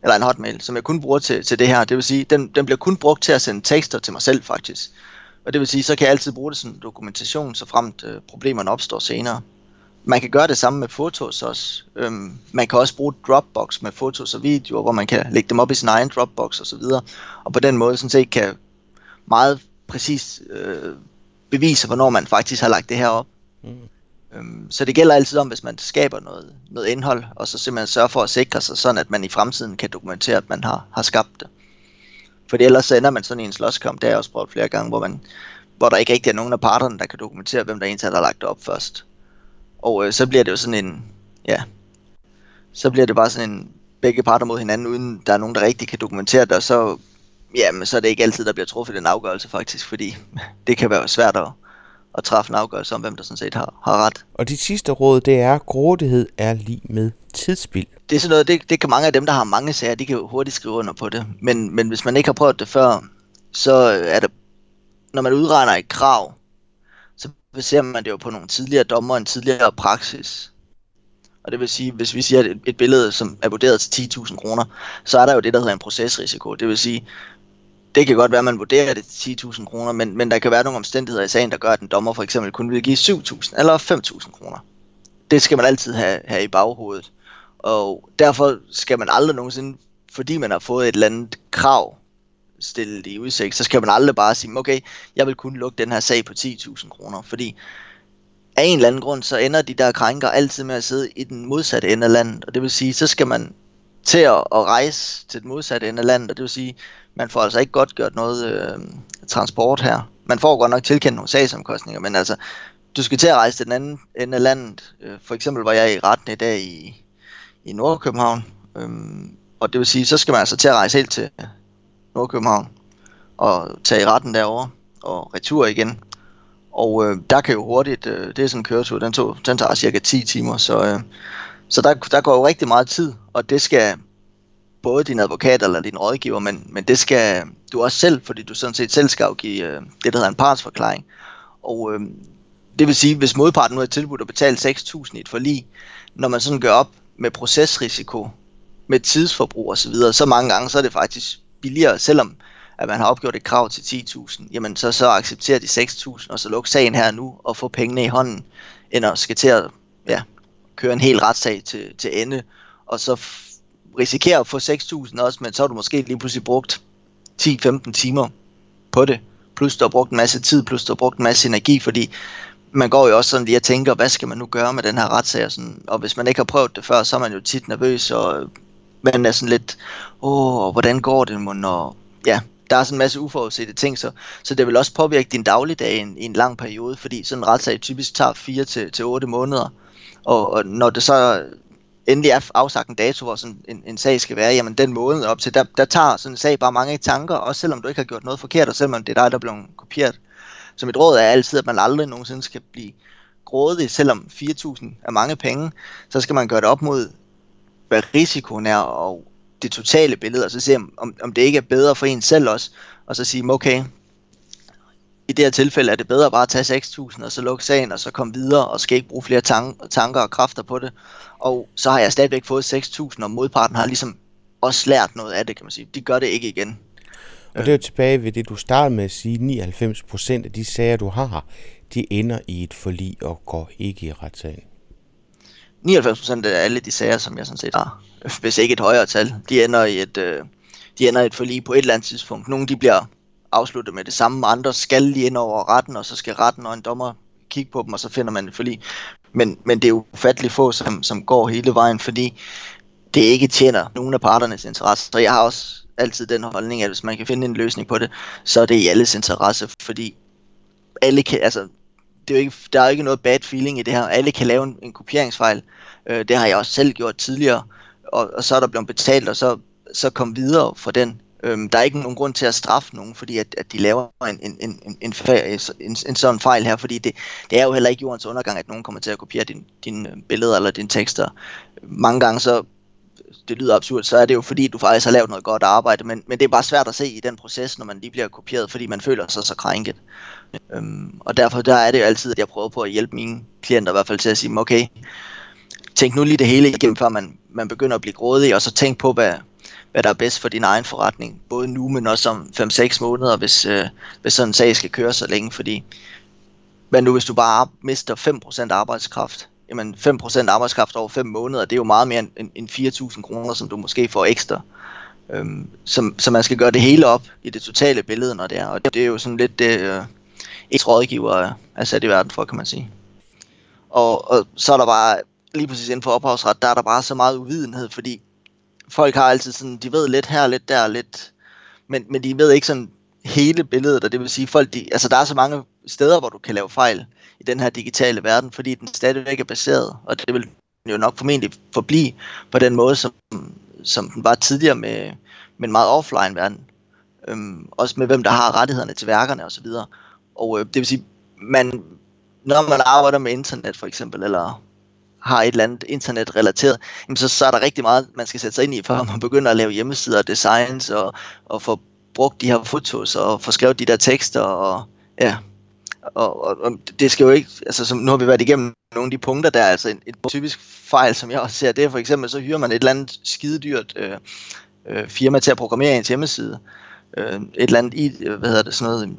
eller en hotmail, som jeg kun bruger til, til det her. Det vil sige, den, den bliver kun brugt til at sende tekster til mig selv faktisk. Og det vil sige, så kan jeg altid bruge det som dokumentation, så fremt øh, problemerne opstår senere. Man kan gøre det samme med fotos også. Øhm, man kan også bruge Dropbox med fotos og videoer, hvor man kan lægge dem op i sin egen Dropbox osv. Og, og på den måde sådan set kan meget præcis øh, bevise, hvornår man faktisk har lagt det her op. Mm. Øhm, så det gælder altid om, hvis man skaber noget, noget indhold, og så simpelthen sørge for at sikre sig, sådan at man i fremtiden kan dokumentere, at man har, har skabt det. Fordi ellers så ender man sådan i en slåskamp, det har jeg også prøvet flere gange, hvor, man, hvor der ikke rigtig er nogen af parterne, der kan dokumentere, hvem der egentlig har lagt det op først. Og øh, så bliver det jo sådan en, ja, så bliver det bare sådan en begge parter mod hinanden, uden der er nogen, der rigtig kan dokumentere det, og så, jamen, så er det ikke altid, der bliver truffet den afgørelse faktisk, fordi det kan være svært at, at træffe en afgørelse om, hvem der sådan set har, har ret. Og dit sidste råd, det er, grådighed er lige med tidsspild. det er sådan noget, det, det kan mange af dem, der har mange sager, de kan jo hurtigt skrive under på det. Men, men hvis man ikke har prøvet det før, så er det, når man udregner et krav, ser man det jo på nogle tidligere dommer og en tidligere praksis. Og det vil sige, hvis vi siger, at et, et billede, som er vurderet til 10.000 kroner, så er der jo det, der hedder en procesrisiko. Det vil sige, det kan godt være, at man vurderer det til 10.000 kroner, men, men der kan være nogle omstændigheder i sagen, der gør, at en dommer for eksempel kun vil give 7.000 eller 5.000 kroner. Det skal man altid have, have i baghovedet. Og derfor skal man aldrig nogensinde, fordi man har fået et eller andet krav stillet i udsigt, så skal man aldrig bare sige, okay, jeg vil kun lukke den her sag på 10.000 kroner, fordi af en eller anden grund, så ender de der krænker altid med at sidde i den modsatte ende af landet, og det vil sige, så skal man til at, at rejse til den modsatte ende af landet, og det vil sige, man får altså ikke godt gjort noget øh, transport her. Man får godt nok tilkendt nogle sagsomkostninger, men altså, du skal til at rejse til den anden ende af landet. Øh, For eksempel var jeg i retten i dag i, i Nordkøbenhavn, øhm, og det vil sige, så skal man altså til at rejse helt til Nordkøbenhavn og tage i retten derovre og retur igen. Og øh, der kan jo hurtigt, øh, det er sådan en køretur, den, tog, den tager cirka 10 timer, så, øh, så der, der går jo rigtig meget tid, og det skal både din advokat eller din rådgiver, men, men det skal du også selv, fordi du sådan set selv skal afgive øh, det, der hedder en partsforklaring. Og øh, det vil sige, hvis modparten nu har tilbudt at betale 6.000 i et forlig, når man sådan gør op med procesrisiko, med tidsforbrug osv., så, videre, så mange gange, så er det faktisk billigere, selvom at man har opgjort et krav til 10.000, jamen så, så accepterer de 6.000, og så lukke sagen her nu, og få pengene i hånden, end at skal til at ja, køre en hel retssag til, til ende, og så risikere at få 6.000 også, men så har du måske lige pludselig brugt 10-15 timer på det, plus du har brugt en masse tid, plus du har brugt en masse energi, fordi man går jo også sådan lige og tænker, hvad skal man nu gøre med den her retssag? Og, sådan, og hvis man ikke har prøvet det før, så er man jo tit nervøs, og man er sådan lidt, åh, hvordan går det, og ja, der er sådan en masse uforudsete ting, så, så det vil også påvirke din dagligdag i en, i en lang periode, fordi sådan en retssag typisk tager 4 til, til 8 måneder, og, og når det så endelig er afsagt en dato, hvor sådan en, en sag skal være, jamen den måned op til, der, der tager sådan en sag bare mange tanker, også selvom du ikke har gjort noget forkert, og selvom det er dig, der er blevet kopieret. Så mit råd er altid, at man aldrig nogensinde skal blive grådig, selvom 4.000 er mange penge, så skal man gøre det op mod, hvad risikoen er, og det totale billede, og så se, om, om det ikke er bedre for en selv også, og så sige, okay, i det her tilfælde er det bedre bare at tage 6.000 og så lukke sagen og så komme videre og skal ikke bruge flere tanker og kræfter på det. Og så har jeg stadigvæk fået 6.000, og modparten har ligesom også lært noget af det, kan man sige. De gør det ikke igen. Og det er jo tilbage ved det, du startede med at sige, 99% af de sager, du har, de ender i et forlig og går ikke i retssagen. 99% af alle de sager, som jeg sådan set har, hvis ikke et højere tal, de ender i et, øh, de ender i et forlig på et eller andet tidspunkt. Nogle de bliver afsluttet med det samme, andre skal lige ind over retten, og så skal retten og en dommer kigge på dem, og så finder man et forlig. Men, men det er jo ufatteligt få, som, som går hele vejen, fordi det ikke tjener nogen af parternes interesse. Så jeg har også altid den holdning, at hvis man kan finde en løsning på det, så er det i alles interesse, fordi alle kan, altså, det er jo ikke, der er jo ikke noget bad feeling i det her. Alle kan lave en, en kopieringsfejl. Øh, det har jeg også selv gjort tidligere, og, og så er der blevet betalt, og så, så kom videre for den. Øhm, der er ikke nogen grund til at straffe nogen, fordi at, at de laver en, en, en, en, en, en, en sådan fejl her, fordi det, det er jo heller ikke jordens undergang, at nogen kommer til at kopiere dine din billeder eller dine tekster. Mange gange så, det lyder absurd, så er det jo fordi, du faktisk har lavet noget godt arbejde, men, men det er bare svært at se i den proces, når man lige bliver kopieret, fordi man føler sig så krænket. Øhm, og derfor der er det jo altid, at jeg prøver på at hjælpe mine klienter i hvert fald til at sige, okay, tænk nu lige det hele igennem, før man, man begynder at blive grådig, og så tænk på, hvad, hvad der er bedst for din egen forretning. Både nu, men også om 5-6 måneder, hvis, øh, hvis sådan en sag skal køre så længe. Fordi, men nu hvis du bare mister 5% arbejdskraft, jamen 5% arbejdskraft over 5 måneder, det er jo meget mere end, end 4.000 kroner, som du måske får ekstra. Øhm, så, så man skal gøre det hele op i det totale billede, når det er. Og det er jo sådan lidt det, øh, et rådgiver er sat i verden for, kan man sige. Og, og så er der bare, lige præcis inden for ophavsret, der er der bare så meget uvidenhed, fordi folk har altid sådan, de ved lidt her, lidt der, lidt, men, men de ved ikke sådan hele billedet, og det vil sige, folk, de, altså der er så mange steder, hvor du kan lave fejl i den her digitale verden, fordi den stadigvæk er baseret, og det vil jo nok formentlig forblive på den måde, som, som den var tidligere med, med en meget offline verden. Øhm, også med hvem der har rettighederne til værkerne osv. Og, og øh, det vil sige, man, når man arbejder med internet for eksempel, eller har et eller andet internetrelateret, jamen så, så er der rigtig meget, man skal sætte sig ind i, før man begynder at lave hjemmesider og designs, og, og få brugt de her fotos, og få skrevet de der tekster, og ja, og, og, og det skal jo ikke, altså som, nu har vi været igennem nogle af de punkter der, altså en, et typisk fejl, som jeg også ser, det. Er for eksempel, så hyrer man et eller andet skidedyrt øh, øh, firma til at programmere ens hjemmeside, øh, et eller andet, i, hvad hedder det, sådan noget,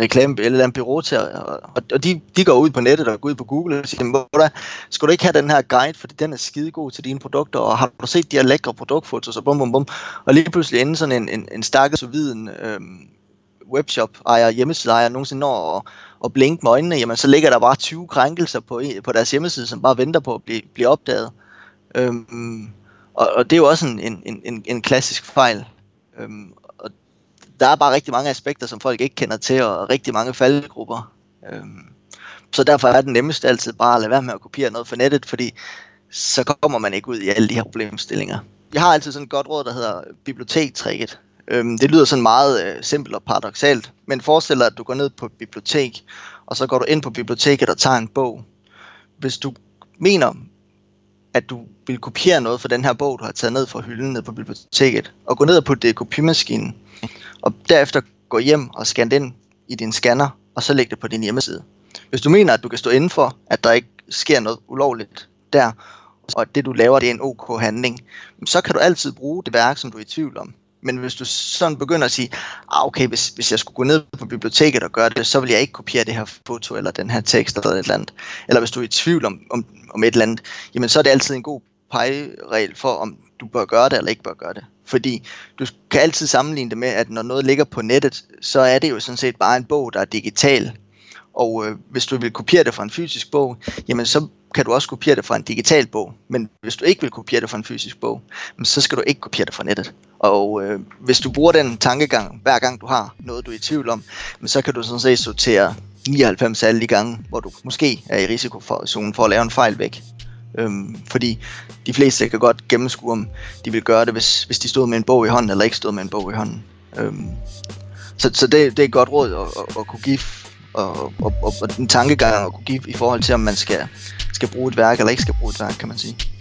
reklame eller et eller andet bureau til, og, og de, de går ud på nettet og går ud på Google og siger, hvor der, skal du ikke have den her guide, fordi den er skide god til dine produkter, og har du set de her lækre produktfotos, og bum bum bum, og lige pludselig inden sådan en, en, en stakkels viden øh, webshop ejer, hjemmeside ejer, nogensinde når at, og blinke med øjnene, jamen så ligger der bare 20 krænkelser på, på deres hjemmeside, som bare venter på at blive, blive opdaget. Øhm, og, og det er jo også en, en, en, en klassisk fejl. Øhm, der er bare rigtig mange aspekter, som folk ikke kender til, og rigtig mange faldgrupper. Øhm, så derfor er det nemmeste altid bare at lade være med at kopiere noget fra nettet, fordi så kommer man ikke ud i alle de her problemstillinger. Jeg har altid sådan et godt råd, der hedder bibliotektricket. Øhm, det lyder sådan meget øh, simpelt og paradoxalt, men forestil dig, at du går ned på et bibliotek, og så går du ind på biblioteket og tager en bog. Hvis du mener, at du vil kopiere noget fra den her bog, du har taget ned fra hylden ned på biblioteket, og gå ned på det kopimaskinen, og derefter gå hjem og scanne ind i din scanner, og så lægge det på din hjemmeside. Hvis du mener, at du kan stå indenfor, at der ikke sker noget ulovligt der, og at det du laver, det er en ok handling, så kan du altid bruge det værk, som du er i tvivl om. Men hvis du sådan begynder at sige, ah, okay, hvis, hvis jeg skulle gå ned på biblioteket og gøre det, så vil jeg ikke kopiere det her foto eller den her tekst eller et eller andet. Eller hvis du er i tvivl om, om, om et eller andet, jamen så er det altid en god pegeregel for, om du bør gøre det eller ikke bør gøre det. Fordi du kan altid sammenligne det med, at når noget ligger på nettet, så er det jo sådan set bare en bog, der er digital. Og øh, hvis du vil kopiere det fra en fysisk bog, jamen så kan du også kopiere det fra en digital bog. Men hvis du ikke vil kopiere det fra en fysisk bog, så skal du ikke kopiere det fra nettet. Og øh, hvis du bruger den tankegang, hver gang du har noget, du er i tvivl om, så kan du sådan set sortere 99 alle de gange, hvor du måske er i risiko for, for at lave en fejl væk. Øhm, fordi de fleste kan godt gennemskue, om de vil gøre det, hvis, hvis de stod med en bog i hånden, eller ikke stod med en bog i hånden. Øhm, så så det, det er et godt råd at, at, at kunne give, og, og, og, og en tankegang at kunne give i forhold til, om man skal, skal bruge et værk, eller ikke skal bruge et værk, kan man sige.